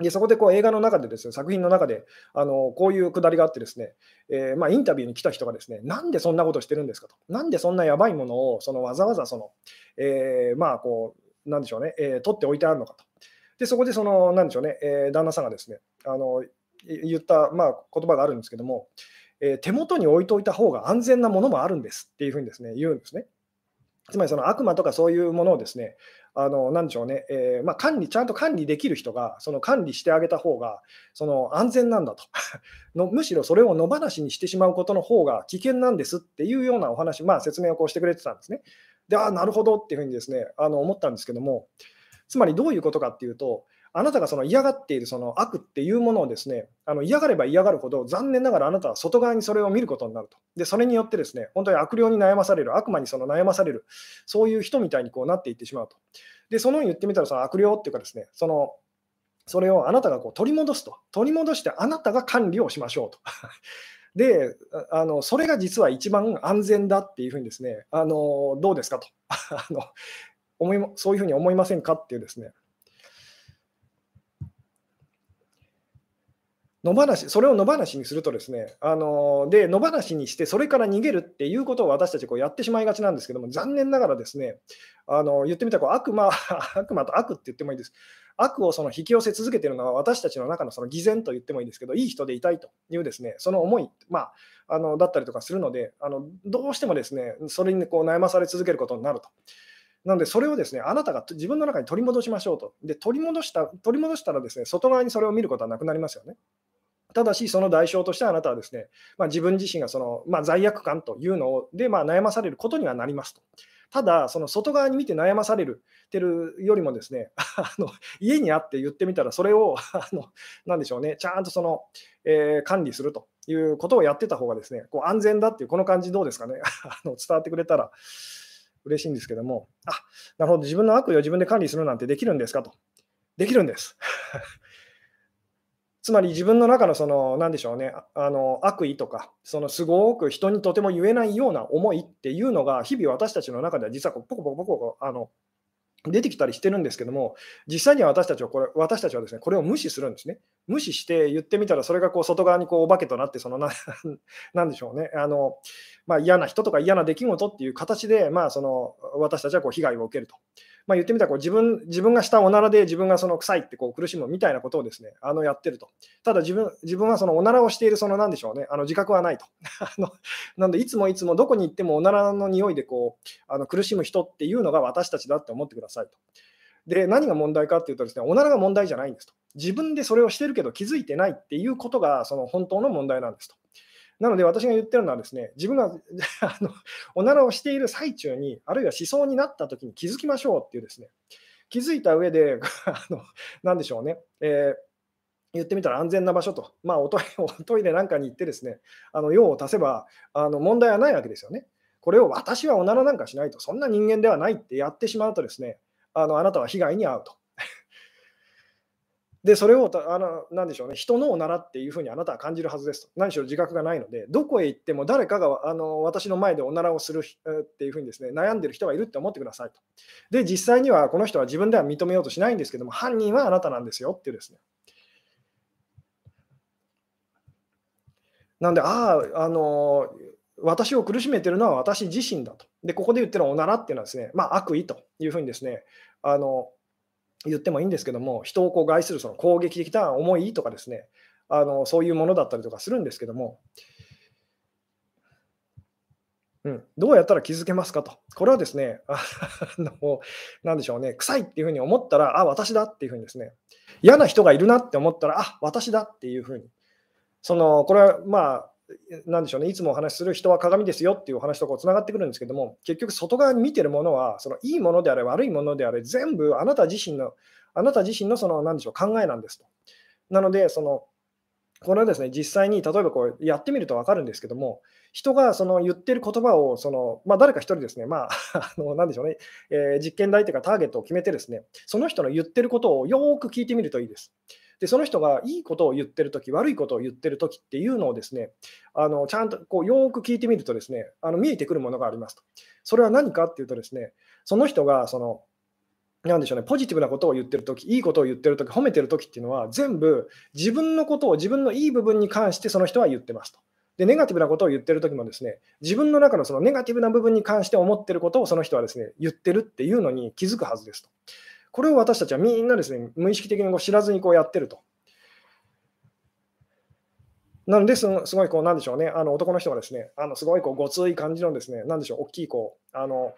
でそこでこう映画の中でですね、作品の中で、あのこういうくだりがあってですね、えー、まあ、インタビューに来た人がですね、なんでそんなことしてるんですかと、なんでそんなやばいものをそのわざわざその、えー、まあこう、なんでしょうね、えー、取っておいてあるのかと。で、そこでその、なんでしょうね、え旦那さんがですね、あの言った、まあ、言葉があるんですけども、え手元に置いといた方が安全なものもあるんですっていうふうにですね、言うんですね。つまりその悪魔とかそういうものをですね、あのなんでしょうね、えー、まあ、管理、ちゃんと管理できる人が、その管理してあげた方が、その安全なんだと。の、むしろそれを野放しにしてしまうことの方が危険なんですっていうようなお話、まあ、説明をこうしてくれてたんですね。で、ああ、なるほどっていうふうにですね、あの思ったんですけども、つまりどういうことかっていうと、あなたがその嫌がっているその悪っていうものをですね、あの嫌がれば嫌がるほど、残念ながらあなたは外側にそれを見ることになると。で、それによってですね、本当に悪霊に悩まされる、悪魔にその悩まされる、そういう人みたいにこうなっていってしまうと。で、そのように言ってみたら、その悪霊っていうかですね、そのそれをあなたがこう取り戻すと。取り戻してあなたが管理をしましょうと。であの、それが実は一番安全だっていうふうにですね、あのどうですかと あの思い、そういうふうに思いませんかっていうですね、野放し、それを野放しにするとですね、あので野放しにして、それから逃げるっていうことを私たちこうやってしまいがちなんですけども、残念ながらですね、あの言ってみたらこう悪魔、悪魔と悪って言ってもいいです。悪をその引き寄せ続けているのは私たちの中のその偽善と言ってもいいですけど、いい人でいたいというですね、その思い、まあ、あのだったりとかするので、あのどうしてもですね、それにこう悩まされ続けることになると。なので、それをですね、あなたが自分の中に取り戻しましょうと。で、取り戻した取り戻したらですね、外側にそれを見ることはなくなりますよね。ただし、その代償としてあなたはですね、まあ、自分自身がその、まあ、罪悪感というので、まあ、悩まされることにはなりますと。ただ、その外側に見て悩まされるてるよりもですね、あの家にあって言ってみたら、それを あのなんでしょうね、ちゃんとその、えー、管理するということをやってた方がですね、こう安全だっていう、この感じどうですかね、あの伝わってくれたら嬉しいんですけども、あなるほど、自分の悪意を自分で管理するなんてできるんですかと。できるんです。つまり自分の中のその、なんでしょうね、あの悪意とか、そのすごく人にとても言えないような思いっていうのが、日々私たちの中では実はポコポコポコあの出てきたりしてるんですけども、実際には私たちはこれ私たちはですねこれを無視するんですね。無視して言ってみたら、それがこう外側にこうお化けとなって、その なんでしょうね、あのまあ、嫌な人とか嫌な出来事っていう形で、まあ、その私たちはこう被害を受けると。まあ、言ってみたらこう自分自分がしたおならで自分がその臭いってこう苦しむみたいなことをですねあのやってると。ただ自分自分はそのおならをしているそのなんでしょうねあの自覚はないと。あのなのでいつもいつもどこに行ってもおならの匂いでこうあの苦しむ人っていうのが私たちだって思ってくださいと。で何が問題かっていうとですねおならが問題じゃないんですと。自分でそれをしてるけど気づいてないっていうことがその本当の問題なんですと。なので私が言ってるのはですね、自分が あのおならをしている最中に、あるいは思想になった時に気づきましょうっていうですね、気づいた上で、あのなんでしょうね、えー、言ってみたら安全な場所と、まあ、おトイレおトイレなんかに行ってですね、あの用を足せばあの問題はないわけですよね。これを私はおならなんかしないと、そんな人間ではないってやってしまうとですね、あのあなたは被害に遭うと。で、それをあの、なでしょうね、人のおならっていうふうにあなたは感じるはずですと。何しろ自覚がないので、どこへ行っても誰かがあの私の前でおならをするっていうふうにですね、悩んでる人がいるって思ってくださいと。で、実際にはこの人は自分では認めようとしないんですけども、犯人はあなたなんですよっていうですね。なんで、ああ、あの私を苦しめてるのは私自身だと。で、ここで言ってるおならっていうのはですね、まあ、悪意というふうにですね、あの言ってもいいんですけども、人をこう害するその攻撃的な思いとかですね、あのそういうものだったりとかするんですけども、うん、どうやったら気づけますかと。これはですね、あのなんでしょうね、臭いっていうふうに思ったら、あ、私だっていうふうにですね、嫌な人がいるなって思ったら、あ、私だっていうふうに、そのこれはまあ、なんでしょうね、いつもお話しする人は鏡ですよっていうお話とこうつながってくるんですけども、結局外側に見てるものは、そのいいものであれ、悪いものであれ、全部あなた自身の、あなた自身のその、なんでしょう、考えなんですと。なので、その、これはですね、実際に例えばこうやってみると分かるんですけども、人がその言ってる言葉をその、まあ、誰か一人ですね、まあ、あのなんでしょうね、えー、実験台というかターゲットを決めてですね、その人の言ってることをよく聞いてみるといいです。で、その人がいいことを言ってるとき、悪いことを言ってるときっていうのをですね、あのちゃんとこうよく聞いてみるとですね、あの見えてくるものがありますと。それは何かっていうとですね、その人がそのなんでしょうね、ポジティブなことを言ってるとき、いいことを言ってるとき、褒めてるときっていうのは、全部自分のことを、自分のいい部分に関してその人は言ってますと。で、ネガティブなことを言ってるときもですね、自分の中のそのネガティブな部分に関して思ってることをその人はですね、言ってるっていうのに気づくはずですと。これを私たちはみんなですね、無意識的にこう知らずにこうやってると。なので、すごいこう、なんでしょうね、あの男の人がですね、あのすごいこうごつい感じのですね、なんでしょう、大きいこう、あの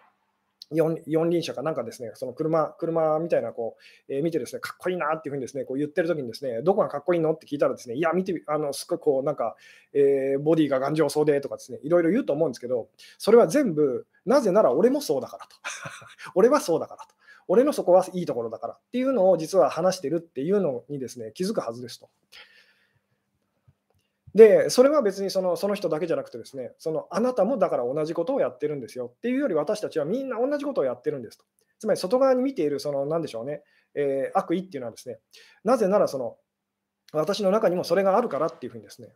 四輪車かなんかですね、その車車みたいなこう、えー、見てですね、かっこいいなっていうふうにですね、こう言ってる時にですね、どこがかっこいいの？って聞いたらですね、いや、見て、あのすごいこう、なんか、えー、ボディが頑丈そうでとかですね、いろいろ言うと思うんですけど、それは全部、なぜなら俺もそうだからと。俺はそうだからと。俺のそこはいいところだからっていうのを実は話してるっていうのにですね、気づくはずですと。で、それは別にそのその人だけじゃなくてですね、そのあなたもだから同じことをやってるんですよっていうより私たちはみんな同じことをやってるんですと。つまり外側に見ているその何でしょうね、えー、悪意っていうのはですね、なぜならその私の中にもそれがあるからっていうふうにですね、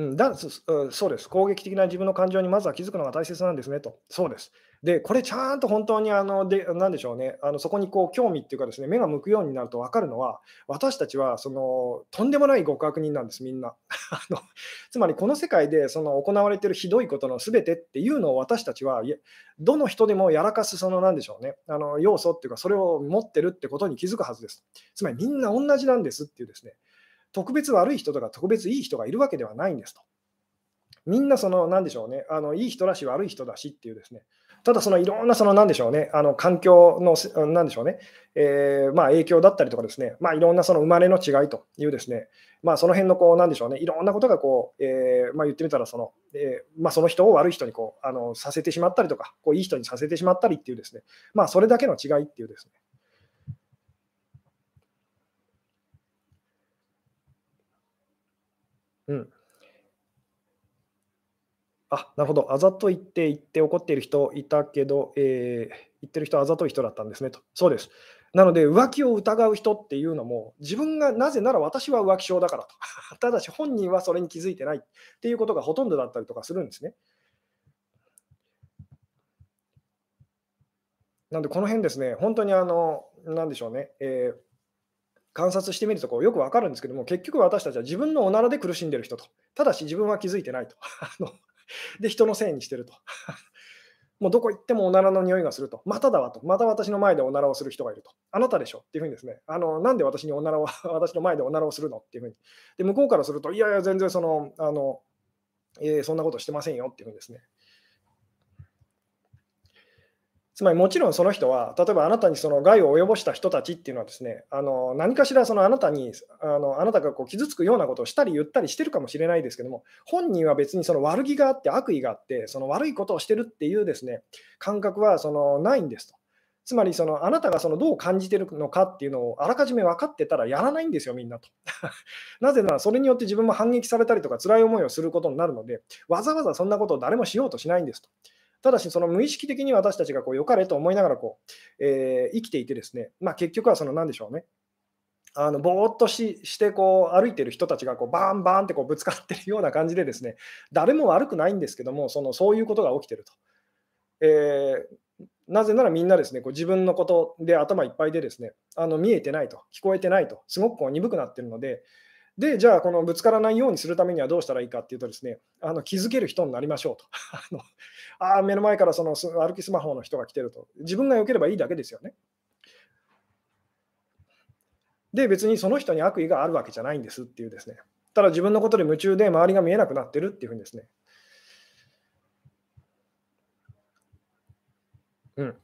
うん、だそうです。攻撃的な自分の感情にまずは気づくのが大切なんですねと。そうです。で、これちゃんと本当にあので、なんでしょうね、あのそこにこう興味っていうかですね、目が向くようになると分かるのは、私たちはそのとんでもない極悪人なんです、みんな。あのつまりこの世界でその行われてるひどいことのすべてっていうのを私たちは、どの人でもやらかすそのなんでしょうね、あの要素っていうか、それを持ってるってことに気づくはずです。つまりみんな同じなんですっていうですね、特別悪い人とか特別いい人がいるわけではないんですと。みんなその、なんでしょうね、あのいい人だし悪い人だしっていうですね、ただそのいろんなそのなんでしょうね、あの環境のなんでしょうね、えー、まあ影響だったりとかですね、まあいろんなその生まれの違いというですね、まあその辺のこうなんでしょうね、いろんなことがこう、えー、まあ言ってみたらその、えー、まあその人を悪い人にこうあのさせてしまったりとか、こういい人にさせてしまったりっていうですね、まあそれだけの違いっていうですね。うん。あ、なるほど。あざといって言って怒っている人いたけど、えー、言ってる人はあざとい人だったんですねと。そうです。なので、浮気を疑う人っていうのも、自分がなぜなら私は浮気症だからと。ただし本人はそれに気づいてないっていうことがほとんどだったりとかするんですね。なんで、この辺ですね、本当にあの、なんでしょうね、えー、観察してみるとこうよくわかるんですけども、結局私たちは自分のおならで苦しんでる人と、ただし自分は気づいてないと。で、人のせいにしてると。もうどこ行ってもおならの匂いがすると。まただわと。また私の前でおならをする人がいると。あなたでしょっていうふうにですね。あのなんで私におならを、私の前でおならをするのっていうふうに。で、向こうからすると、いやいや、全然その、あの、えー、そんなことしてませんよっていうふうにですね。つまりもちろんその人は、例えばあなたにその害を及ぼした人たちっていうのはですね、あの何かしらそのあなたにあのあなたがこう傷つくようなことをしたり言ったりしてるかもしれないですけども、本人は別にその悪気があって悪意があって、その悪いことをしてるっていうですね感覚はそのないんですと。つまりそのあなたがそのどう感じてるのかっていうのをあらかじめ分かってたらやらないんですよ、みんなと。なぜならそれによって自分も反撃されたりとか辛い思いをすることになるので、わざわざそんなことを誰もしようとしないんですと。ただし、その無意識的に私たちがこう良かれと思いながらこう、えー、生きていてですね、まあ、結局はその何でしょうね。あのぼーっとししてこう歩いている人たちがこうバーンバーンってこうぶつかっているような感じでですね誰も悪くないんですけどもそのそういうことが起きていると、えー、なぜならみんなですねこう自分のことで頭いっぱいでですねあの見えてないと聞こえてないとすごくこう鈍くなっているのでで、じゃあ、このぶつからないようにするためにはどうしたらいいかっていうとですね、あの気づける人になりましょうと。あのあ目の前からその歩きスマホの人が来てると。自分が良ければいいだけですよね。で、別にその人に悪意があるわけじゃないんですっていうですね。ただ自分のことで夢中で周りが見えなくなってるっていうふうにですね。うん。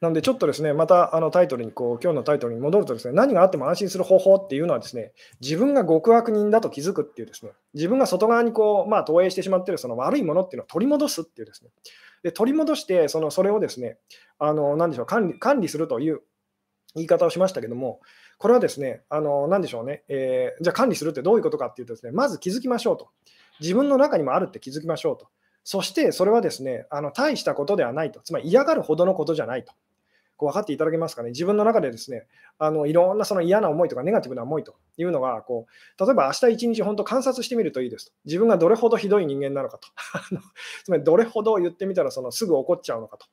なので、ちょっとですね、またあのタイトルにこう、今日のタイトルに戻るとですね、何があっても安心する方法っていうのはですね、自分が極悪人だと気づくっていうですね、自分が外側にこう、まあ、投影してしまっているその悪いものっていうのを取り戻すっていうですね、で取り戻してその、それをですね、あの何でしょう管理、管理するという言い方をしましたけども、これはですね、あの何でしょうね、えー、じゃあ管理するってどういうことかっていうとですね、まず気づきましょうと。自分の中にもあるって気づきましょうと。そしてそれはですね、あの大したことではないと。つまり嫌がるほどのことじゃないと。こう分かっていただけますかね、自分の中でですね、あのいろんなその嫌な思いとかネガティブな思いというのがこう、例えば明日一日本当観察してみるといいですと。自分がどれほどひどい人間なのかと。つまりどれほど言ってみたらそのすぐ怒っちゃうのかと。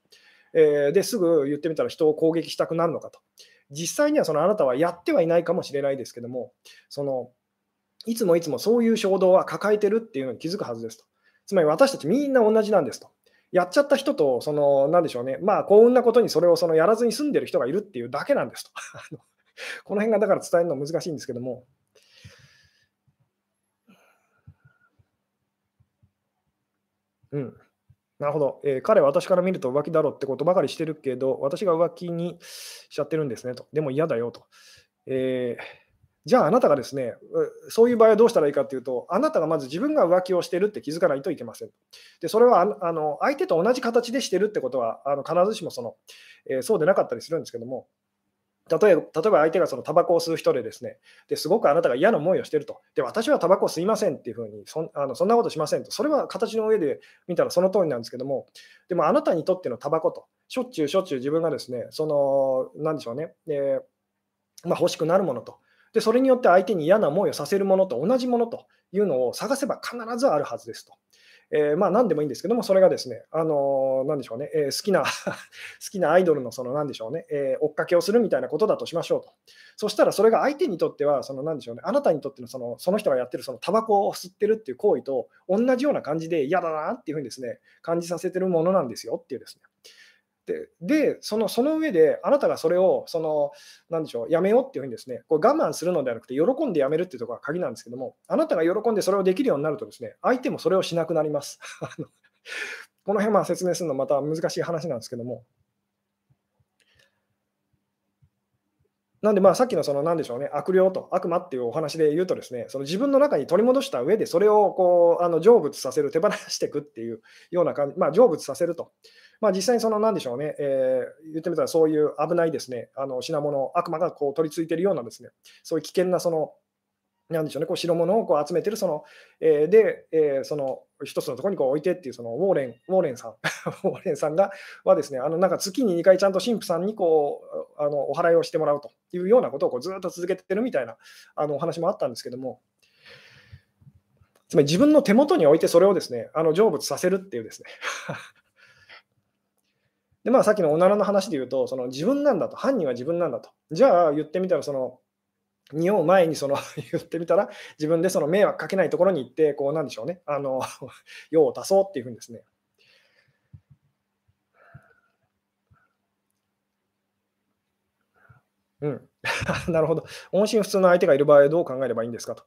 えー、ですぐ言ってみたら人を攻撃したくなるのかと。実際にはそのあなたはやってはいないかもしれないですけども、そのいつもいつもそういう衝動は抱えてるっていうのに気づくはずですと。つまり私たちみんな同じなんですと。やっちゃった人と、その、なんでしょうね、まあ、幸運なことにそれをそのやらずに済んでる人がいるっていうだけなんですと。この辺がだから伝えるの難しいんですけども。うん。なるほど、えー、彼は私から見ると浮気だろうってことばかりしてるけど、私が浮気にしちゃってるんですねと。でも嫌だよと。えーじゃああなたがですね、そういう場合はどうしたらいいかというと、あなたがまず自分が浮気をしているって気づかないといけません。で、それはあの相手と同じ形でしてるってことは、あの必ずしもその、えー、そうでなかったりするんですけども、例えば例えば相手がそのタバコを吸う人でですねですごくあなたが嫌な思いをしていると、で私はタバコを吸いませんっていうふうにそんあの、そんなことしませんと、それは形の上で見たらその通りなんですけども、でもあなたにとってのタバコと、しょっちゅうしょっちゅう自分がですね、その、なんでしょうね、えーまあ、欲しくなるものと、で、それによって相手に嫌な思いをさせるものと同じものというのを探せば必ずあるはずですと。えー、まあ何でもいいんですけども、それがですね、あのー、なんでしょうね、えー、好きな 好きなアイドルのそのなんでしょうね、え追っかけをするみたいなことだとしましょうと。そしたらそれが相手にとっては、そのなんでしょうね、あなたにとってのそのその人がやってるそのタバコを吸ってるっていう行為と同じような感じで嫌だなっていうふうにですね、感じさせてるものなんですよっていうですね。ででそのその上で、あなたがそれをそのなんでしょうやめようっていうふうにですねこう我慢するのではなくて、喜んでやめるっていうところが鍵なんですけども、あなたが喜んでそれをできるようになると、ですね相手もそれをしなくなります。この辺ま説明するのまた難しい話なんですけども。なんで、まあ、さっきのその、なんでしょうね、悪霊と悪魔っていうお話で言うとですね、その自分の中に取り戻した上で、それをこう、あの成仏させる、手放していくっていうような感じ、ま、成仏させると。まあ、実際にその、なんでしょうね、えー、言ってみたらそういう危ないですね、あの品物、悪魔がこう取り付いているようなですね、そういう危険なその、なんでしょうね、こう白物をこう集めてるその、えー、で、えー、その一つのところにこう置いてっていう、そのウォーレン、ウォーレンさん、ウォーレンさんがはですね、あのなんか月に2回ちゃんと神父さんにこうあのお祓いをしてもらうというようなことをこうずっと続けてるみたいなあのお話もあったんですけども、つまり自分の手元に置いてそれをですね、あの成仏させるっていうですね。で、まあ、さっきのおならの話で言うと、その自分なんだと、犯人は自分なんだと。じゃあ言ってみたら、その、匂う前にその 言ってみたら、自分でその迷惑かけないところに行って、こうなんでしょうね、あの 用を足そうっていうふうにですね。うん、なるほど。音信不通の相手がいる場合どう考えればいいんですかと。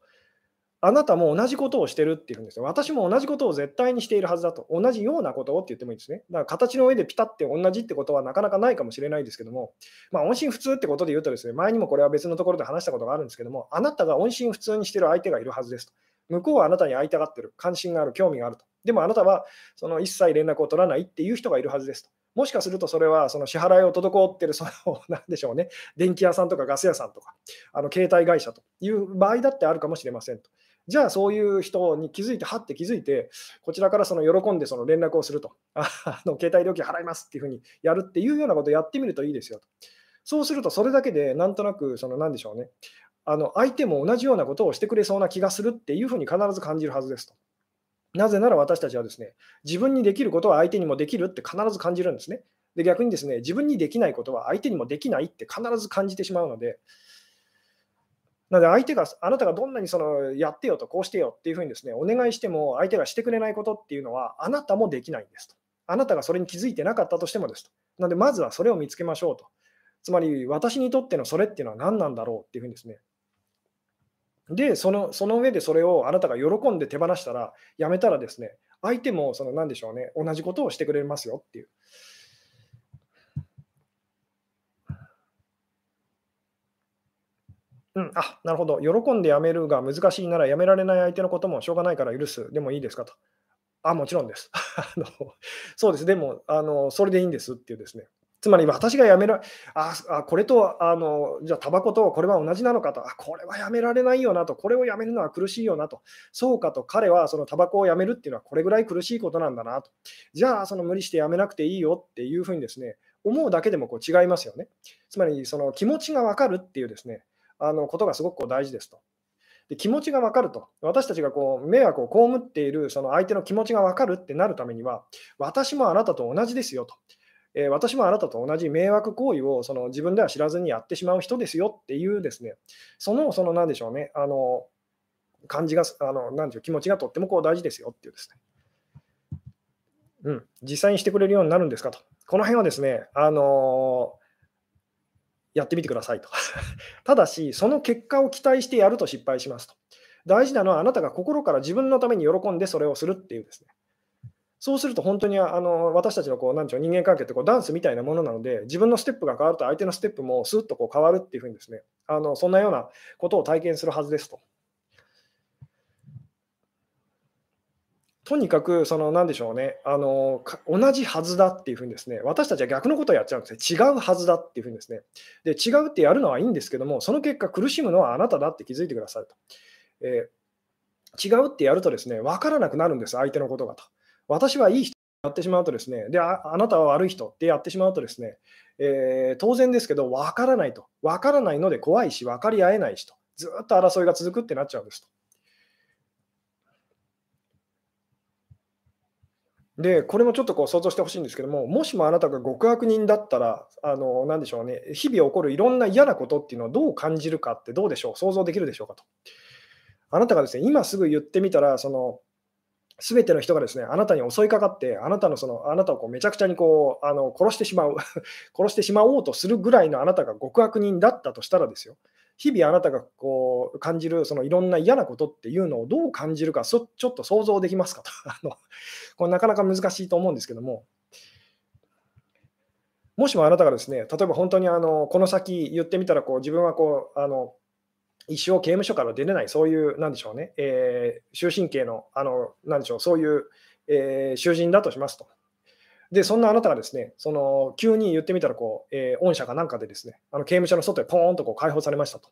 あなたも同じことをしてるっていうんですよ。私も同じことを絶対にしているはずだと。同じようなことをって言ってもいいですね。だから形の上でピタって同じってことはなかなかないかもしれないですけども、まあ、音信不通ってことで言うとですね、前にもこれは別のところで話したことがあるんですけども、あなたが音信不通にしている相手がいるはずですと。向こうはあなたに会いたがってる、関心がある、興味があると。でもあなたはその一切連絡を取らないっていう人がいるはずですと。もしかするとそれはその支払いを滞っている、その、なんでしょうね、電気屋さんとかガス屋さんとか、あの携帯会社という場合だってあるかもしれませんと。じゃあそういう人に気づいて、はって気づいて、こちらからその喜んでその連絡をすると、あ の携帯料金払いますっていうふうにやるっていうようなことをやってみるといいですよと。そうすると、それだけでなんとなく、その何でしょうね、あの相手も同じようなことをしてくれそうな気がするっていうふうに必ず感じるはずですと。なぜなら私たちはですね、自分にできることは相手にもできるって必ず感じるんですね。で逆にですね、自分にできないことは相手にもできないって必ず感じてしまうので、なので相手が、あなたがどんなにそのやってよと、こうしてよっていうふうにですね、お願いしても相手がしてくれないことっていうのは、あなたもできないんですと。あなたがそれに気づいてなかったとしてもですと。なので、まずはそれを見つけましょうと。つまり、私にとってのそれっていうのは何なんだろうっていうふうにですね。で、そのその上でそれをあなたが喜んで手放したら、やめたらですね、相手もその何でしょうね、同じことをしてくれますよっていう。うん、あ、なるほど。喜んで辞めるが難しいなら辞められない相手のこともしょうがないから許すでもいいですかと。あ、もちろんです。あのそうです。でもあの、それでいいんですっていうですね。つまり私が辞めら、あ、あこれと、あのじゃあ、タバコとこれは同じなのかと、あ、これはやめられないよなと、これをやめるのは苦しいよなと、そうかと、彼はそのタバコをやめるっていうのはこれぐらい苦しいことなんだなと、じゃあ、その無理してやめなくていいよっていうふうにですね、思うだけでもこう違いますよね。つまり、その気持ちが分かるっていうですね、あのことがすごくこう大事ですと。で気持ちが分かると、私たちがこう迷惑を被っているその相手の気持ちが分かるってなるためには、私もあなたと同じですよと。えー、私もあなたと同じ迷惑行為をその自分では知らずにやってしまう人ですよっていうですね、その、その何でしょうね、あの感じが、あの何でしょう、気持ちがとってもこう大事ですよっていうですね。うん、実際にしてくれるようになるんですかと。この辺はですね、あのーやってみてくださいと。ただし、その結果を期待してやると失敗しますと。大事なのはあなたが心から自分のために喜んでそれをするっていうですね。そうすると本当にあの私たちのこうなんちゅう人間関係ってこうダンスみたいなものなので、自分のステップが変わると相手のステップもスッとこう変わるっていうふうにですね、あのそんなようなことを体験するはずですと。とにかく、その、なんでしょうね、あの、同じはずだっていうふうにですね、私たちは逆のことをやっちゃうんですね。違うはずだっていうふうにですね。で、違うってやるのはいいんですけども、その結果、苦しむのはあなただって気づいてくださいと。えー、違うってやるとですね、分からなくなるんです、相手のことがと。私はいい人やってしまうとですね、であ、なたは悪い人ってやってしまうとですね、えー、当然ですけど、分からないと。分からないので怖いし、分かり合えないしと。ずっと争いが続くってなっちゃうんですと。で、これもちょっとこう想像してほしいんですけども、もしもあなたが極悪人だったら、あの、なんでしょうね、日々起こるいろんな嫌なことっていうのをどう感じるかってどうでしょう、想像できるでしょうかと。あなたがですね、今すぐ言ってみたら、その、すべての人がですね、あなたに襲いかかって、あなたのその、あなたをこうめちゃくちゃにこう、あの、殺してしまう 殺してしまおうとするぐらいのあなたが極悪人だったとしたらですよ。日々あなたがこう感じるそのいろんな嫌なことっていうのをどう感じるかそちょっと想像できますか？と あのこれなかなか難しいと思うんですけども。もしもあなたがですね例えば本当にあのこの先言ってみたらこう自分はこうあの一生刑務所から出れないそういうなんでしょうね、えー、終身刑のあのなんでしょうそういう、えー、囚人だとしますと。で、そんなあなたがですね、その急に言ってみたらこう、えー、御社かなんかでですね、あの刑務所の外へポーンとこう解放されましたと。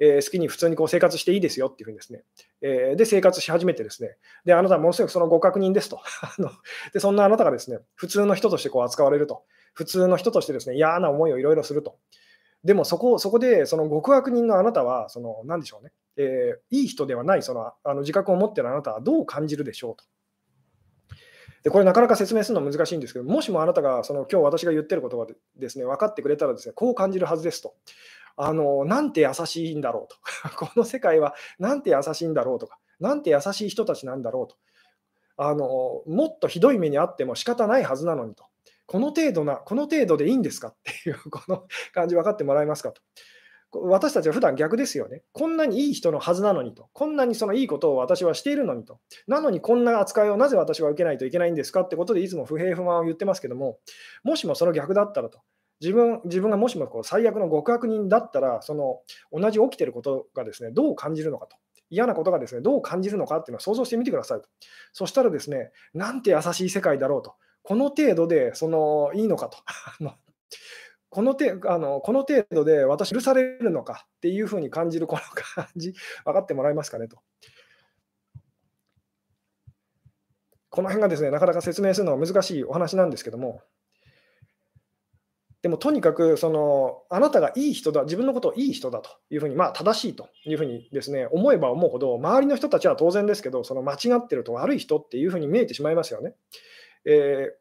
えー、好きに普通にこう生活していいですよっていうふうにですね、えー、で、生活し始めてですね、で、あなたはものすごくそのご確認ですと。で、そんなあなたがですね、普通の人としてこう扱われると。普通の人としてですね、嫌な思いをいろいろすると。でもそこ、そこで、その極悪人のあなたは、その、なんでしょうね、えー、いい人ではない、その、あの自覚を持っているあなたはどう感じるでしょうと。でこれなかなか説明するの難しいんですけど、もしもあなたがその今日私が言ってる言葉でですね、分かってくれたらですね、こう感じるはずですと。あの、なんて優しいんだろうと。この世界はなんて優しいんだろうとか、なんて優しい人たちなんだろうと。あの、もっとひどい目にあっても仕方ないはずなのにと。この程度な、この程度でいいんですかっていう、この感じ分かってもらえますかと。私たちは普段逆ですよね。こんなにいい人のはずなのにと。こんなにそのいいことを私はしているのにと。なのにこんな扱いをなぜ私は受けないといけないんですかってことでいつも不平不満を言ってますけども、もしもその逆だったらと。自分自分がもしもこう最悪の極悪人だったら、その同じ起きてることがですね、どう感じるのかと。嫌なことがですね、どう感じるのかっていうのを想像してみてくださいと。そしたらですね、なんて優しい世界だろうと。この程度でそのいいのかと。このてあのこの程度で私許されるのかっていうふうに感じるこの感じ、分かってもらえますかねと。この辺がですね、なかなか説明するのは難しいお話なんですけども、でもとにかくその、あなたがいい人だ、自分のことをいい人だというふうに、まあ、正しいというふうにですね、思えば思うほど、周りの人たちは当然ですけど、その間違ってると悪い人っていうふうに見えてしまいますよね。えー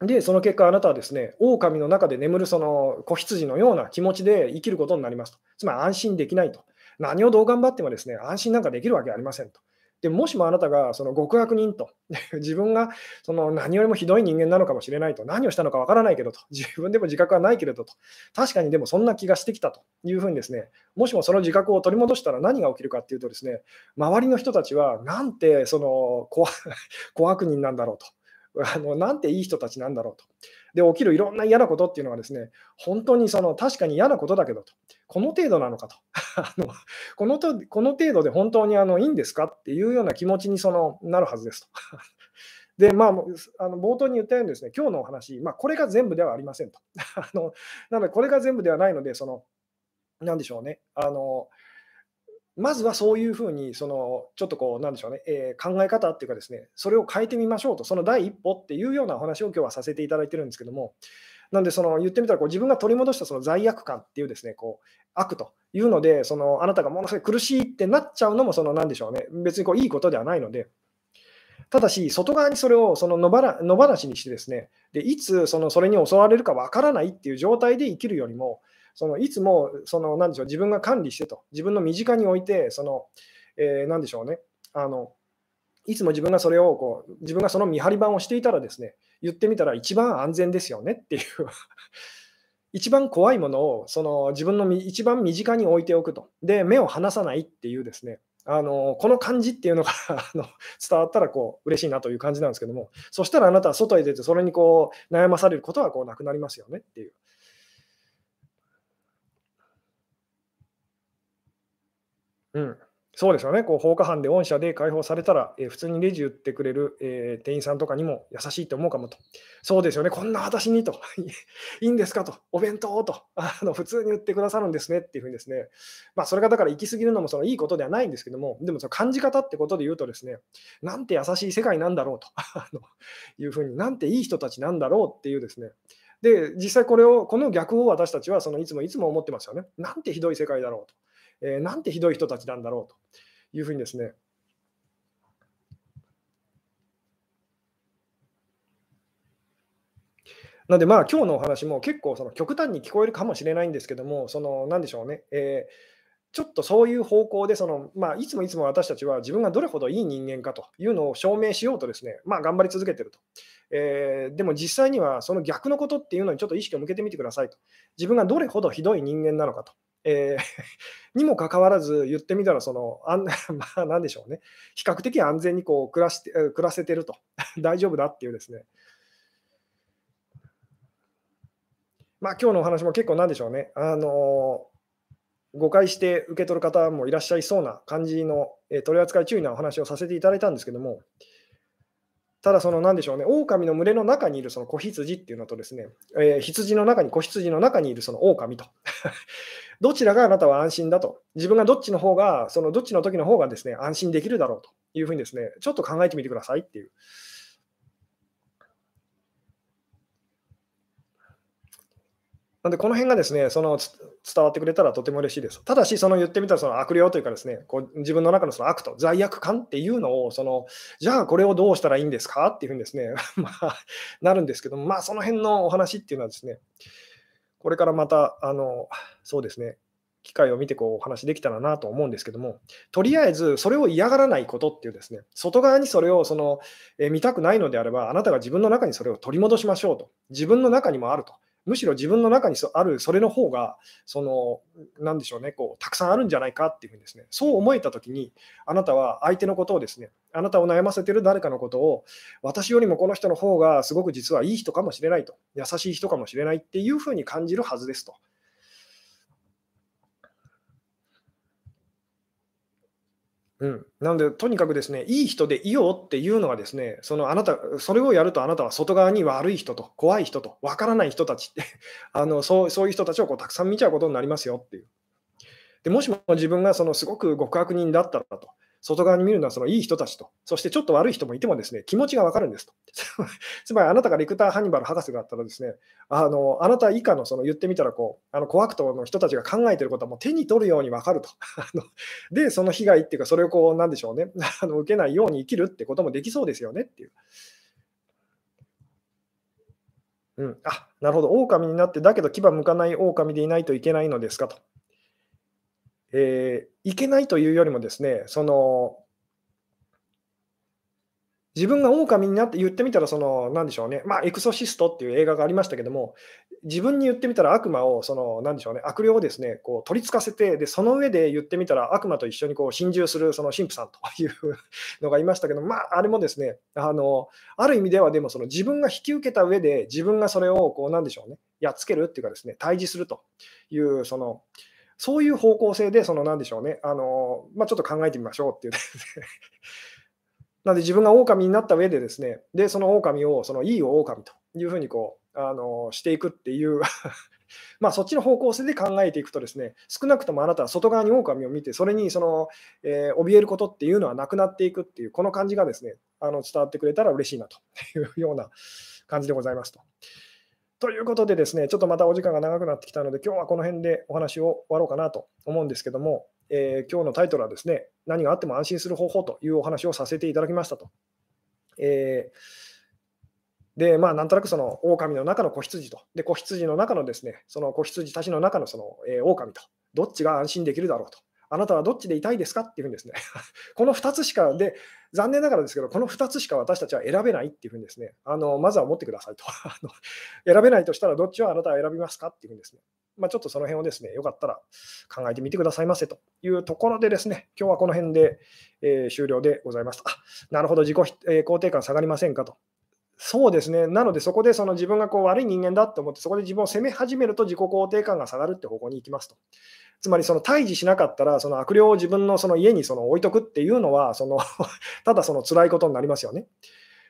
で、その結果、あなたはですね、狼の中で眠るその子羊のような気持ちで生きることになりますと。つまり安心できないと。何をどう頑張ってもですね、安心なんかできるわけありませんと。でもしもあなたがその極悪人と、自分がその何よりもひどい人間なのかもしれないと、何をしたのかわからないけどと、自分でも自覚はないけれどと、確かにでもそんな気がしてきたというふうにですね、もしもその自覚を取り戻したら何が起きるかっていうとですね、周りの人たちはなんてその怖 悪人なんだろうと。あのなんていい人たちなんだろうと。で、起きるいろんな嫌なことっていうのはですね、本当にその確かに嫌なことだけどと。この程度なのかと あのこのと、この程度で本当にあのいいんですかっていうような気持ちにそのなるはずですと。で、まあ、あの冒頭に言ったようにですね、今日のお話、まあ、これが全部ではありませんと。あのなので、これが全部ではないので、その、なんでしょうね、あのまずはそういうふうに、そのちょっとこう、なんでしょうね、えー、考え方っていうかですね、それを変えてみましょうと、その第一歩っていうようなお話を今日はさせていただいてるんですけども、なんで、その言ってみたらこう自分が取り戻したその罪悪感っていうですね、こう悪と。いうので、そのあなたがものすごい苦しいってなっちゃうのも、そのなんでしょうね、別にこういいことではないので、ただし、外側にそれをその野ば野放しにしてですね、でいつそのそれに襲われるかわからないっていう状態で生きるよりも、そのいつもそのなんでしょう自分が管理してと、自分の身近に置いて、その、えー、なんでしょうね、あのいつも自分がそれをこう、自分がその見張り番をしていたらですね、言ってみたら一番安全ですよねっていう。一番怖いものをその自分の一番身近に置いておくと。で、目を離さないっていうですね、あのこの感じっていうのが あの伝わったらこう嬉しいなという感じなんですけども、そしたらあなたは外へ出て、それにこう悩まされることはこうなくなりますよねっていう。うん。そうですよね、こう放火犯で御社で解放されたら、えー、普通にレジ売ってくれる、えー、店員さんとかにも優しいと思うかもと。そうですよね、こんな私にと。いいんですかと。お弁当とあの。普通に売ってくださるんですねっていうふうにですね。まあ、それがだから行き過ぎるのもそのいいことではないんですけども、でもその感じ方ってことで言うとですね、なんて優しい世界なんだろうと あのいうふうに、なんていい人たちなんだろうっていうですね。で、実際これを、この逆を私たちはそのいつもいつも思ってますよね。なんてひどい世界だろうと。えー、なんてひどい人たちなんだろうというふうにですね、なので、まあ、今日のお話も結構その極端に聞こえるかもしれないんですけども、その、なんでしょうね、え、ちょっとそういう方向でその、まあ、いつもいつも私たちは自分がどれほどいい人間かというのを証明しようとですね、まあ、頑張り続けてると。え、でも実際にはその逆のことっていうのにちょっと意識を向けてみてくださいと。自分がどれほどひどい人間なのかと。えー、にもかかわらず言ってみたらそのあん、まあ、なんでしょうね、比較的安全にこう暮らして暮らせてると、大丈夫だっていうですね、まあ今日のお話も結構なんでしょうね、あの誤解して受け取る方もいらっしゃいそうな感じの、えー、取り扱い注意なお話をさせていただいたんですけども、ただ、そのなんでしょうね、狼の群れの中にいるその子羊っていうのとですね、えー、羊の中に、子羊の中にいるその狼と、どちらがあなたは安心だと、自分がどっちの方が、そのどっちの時の方がですね、安心できるだろうというふうにですね、ちょっと考えてみてくださいっていう。なんで、この辺がですね、その伝わってくれたらとても嬉しいです。ただし、その言ってみたらその悪霊というかですね、こう自分の中のその悪と罪悪感っていうのを、そのじゃあこれをどうしたらいいんですかっていうふうにですね、まあ、なるんですけども、まあ、その辺のお話っていうのはですね、これからまた、あのそうですね、機会を見てこうお話できたらなと思うんですけども、とりあえずそれを嫌がらないことっていうですね、外側にそれをその、え見たくないのであれば、あなたが自分の中にそれを取り戻しましょうと、自分の中にもあると。むしろ自分の中にあるそれの方が、その、なんでしょうね、こう、たくさんあるんじゃないかっていうふうにですね、そう思えた時に、あなたは相手のことをですね、あなたを悩ませてる誰かのことを、私よりもこの人の方がすごく実はいい人かもしれないと、優しい人かもしれないっていうふうに感じるはずですと。うん、なので、とにかくですね、いい人でいようっていうのがですね、そのあなた、それをやるとあなたは外側に悪い人と怖い人とわからない人たちって あのそう、そういう人たちをこうたくさん見ちゃうことになりますよっていう。でもしも自分がそのすごく極悪人だったらと、外側に見るのはそのいい人たちと、そしてちょっと悪い人もいてもですね、気持ちがわかるんですと。つまりあなたがレクター・ハニバル博士だったらですね、あのあなた以下のその言ってみたらこう、あの怖くとの人たちが考えていることはもう手に取るようにわかると。で、その被害っていうか、それをこう、なんでしょうね、あの受けないように生きるってこともできそうですよねっていう。うん、あなるほど、狼になって、だけど牙向かない狼でいないといけないのですかと。えー、いけないというよりもですね、その自分が狼になって言ってみたら、その、なんでしょうね、まあ、エクソシストっていう映画がありましたけども、自分に言ってみたら悪魔を、その、なんでしょうね、悪霊をですね、こう取りつかせて、で、その上で言ってみたら悪魔と一緒にこう心中するその神父さん というのがいましたけど、まあ、あれもですね、あの、ある意味ではでも、その自分が引き受けた上で、自分がそれを、こう、なんでしょうね、やっつけるっていうかですね、対峙するという、その、そういう方向性で、そのなんでしょうね、あのまあ、ちょっと考えてみましょうっていうですね。なので自分が狼になった上でですね、で、その狼を、そのいい狼というふうにこう、あのしていくっていう まあそっちの方向性で考えていくとですね、少なくともあなたは外側に狼を見て、それにその、えー、怯えることっていうのはなくなっていくっていう、この感じがですね、あの伝わってくれたら嬉しいなというような感じでございますと。ということでですね、ちょっとまたお時間が長くなってきたので、今日はこの辺でお話を終わろうかなと思うんですけども、えー、今日のタイトルはですね、何があっても安心する方法というお話をさせていただきましたと。えー、で、まあ、なんとなくその狼の中の子羊と、で、子羊の中のですね、その子羊たちの中のその、えー、狼と、どっちが安心できるだろうと。あなたはどっちでいたいですか？っていうふうにですね、この2つしか、で、残念ながらですけど、この2つしか私たちは選べないっていうふうにですね、あのまずは思ってくださいと。選べないとしたら、どっちをあなたは選びますか？っていうふうにですね、まあ、ちょっとその辺をですね、よかったら考えてみてくださいませというところでですね、今日はこの辺で、えー、終了でございます。あなるほど、自己、えー、肯定感下がりませんかと。そうですね。なので、そこでその自分がこう悪い人間だと思って、そこで自分を責め始めると自己肯定感が下がるって方向に行きますと。つまり、その退治しなかったら、その悪霊を自分のその家にその置いとくっていうのは、その ただその辛いことになりますよね。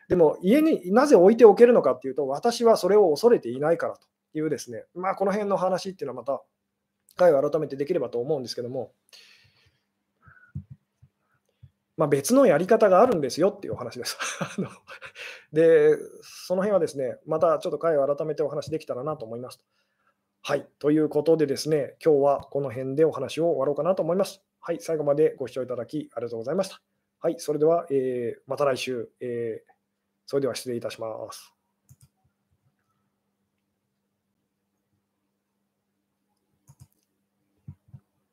でも、家になぜ置いておけるのかっていうと、私はそれを恐れていないからと。いうですね、まあ、この辺の話っていうのはまた、回を改めてできればと思うんですけども、まあ、別のやり方があるんですよっていうお話です。で、その辺はですね、またちょっと回を改めてお話できたらなと思います。はい、ということでですね、今日はこの辺でお話を終わろうかなと思います。はい、最後までご視聴いただきありがとうございました。はい、それでは、えー、また来週、えー、それでは失礼いたします。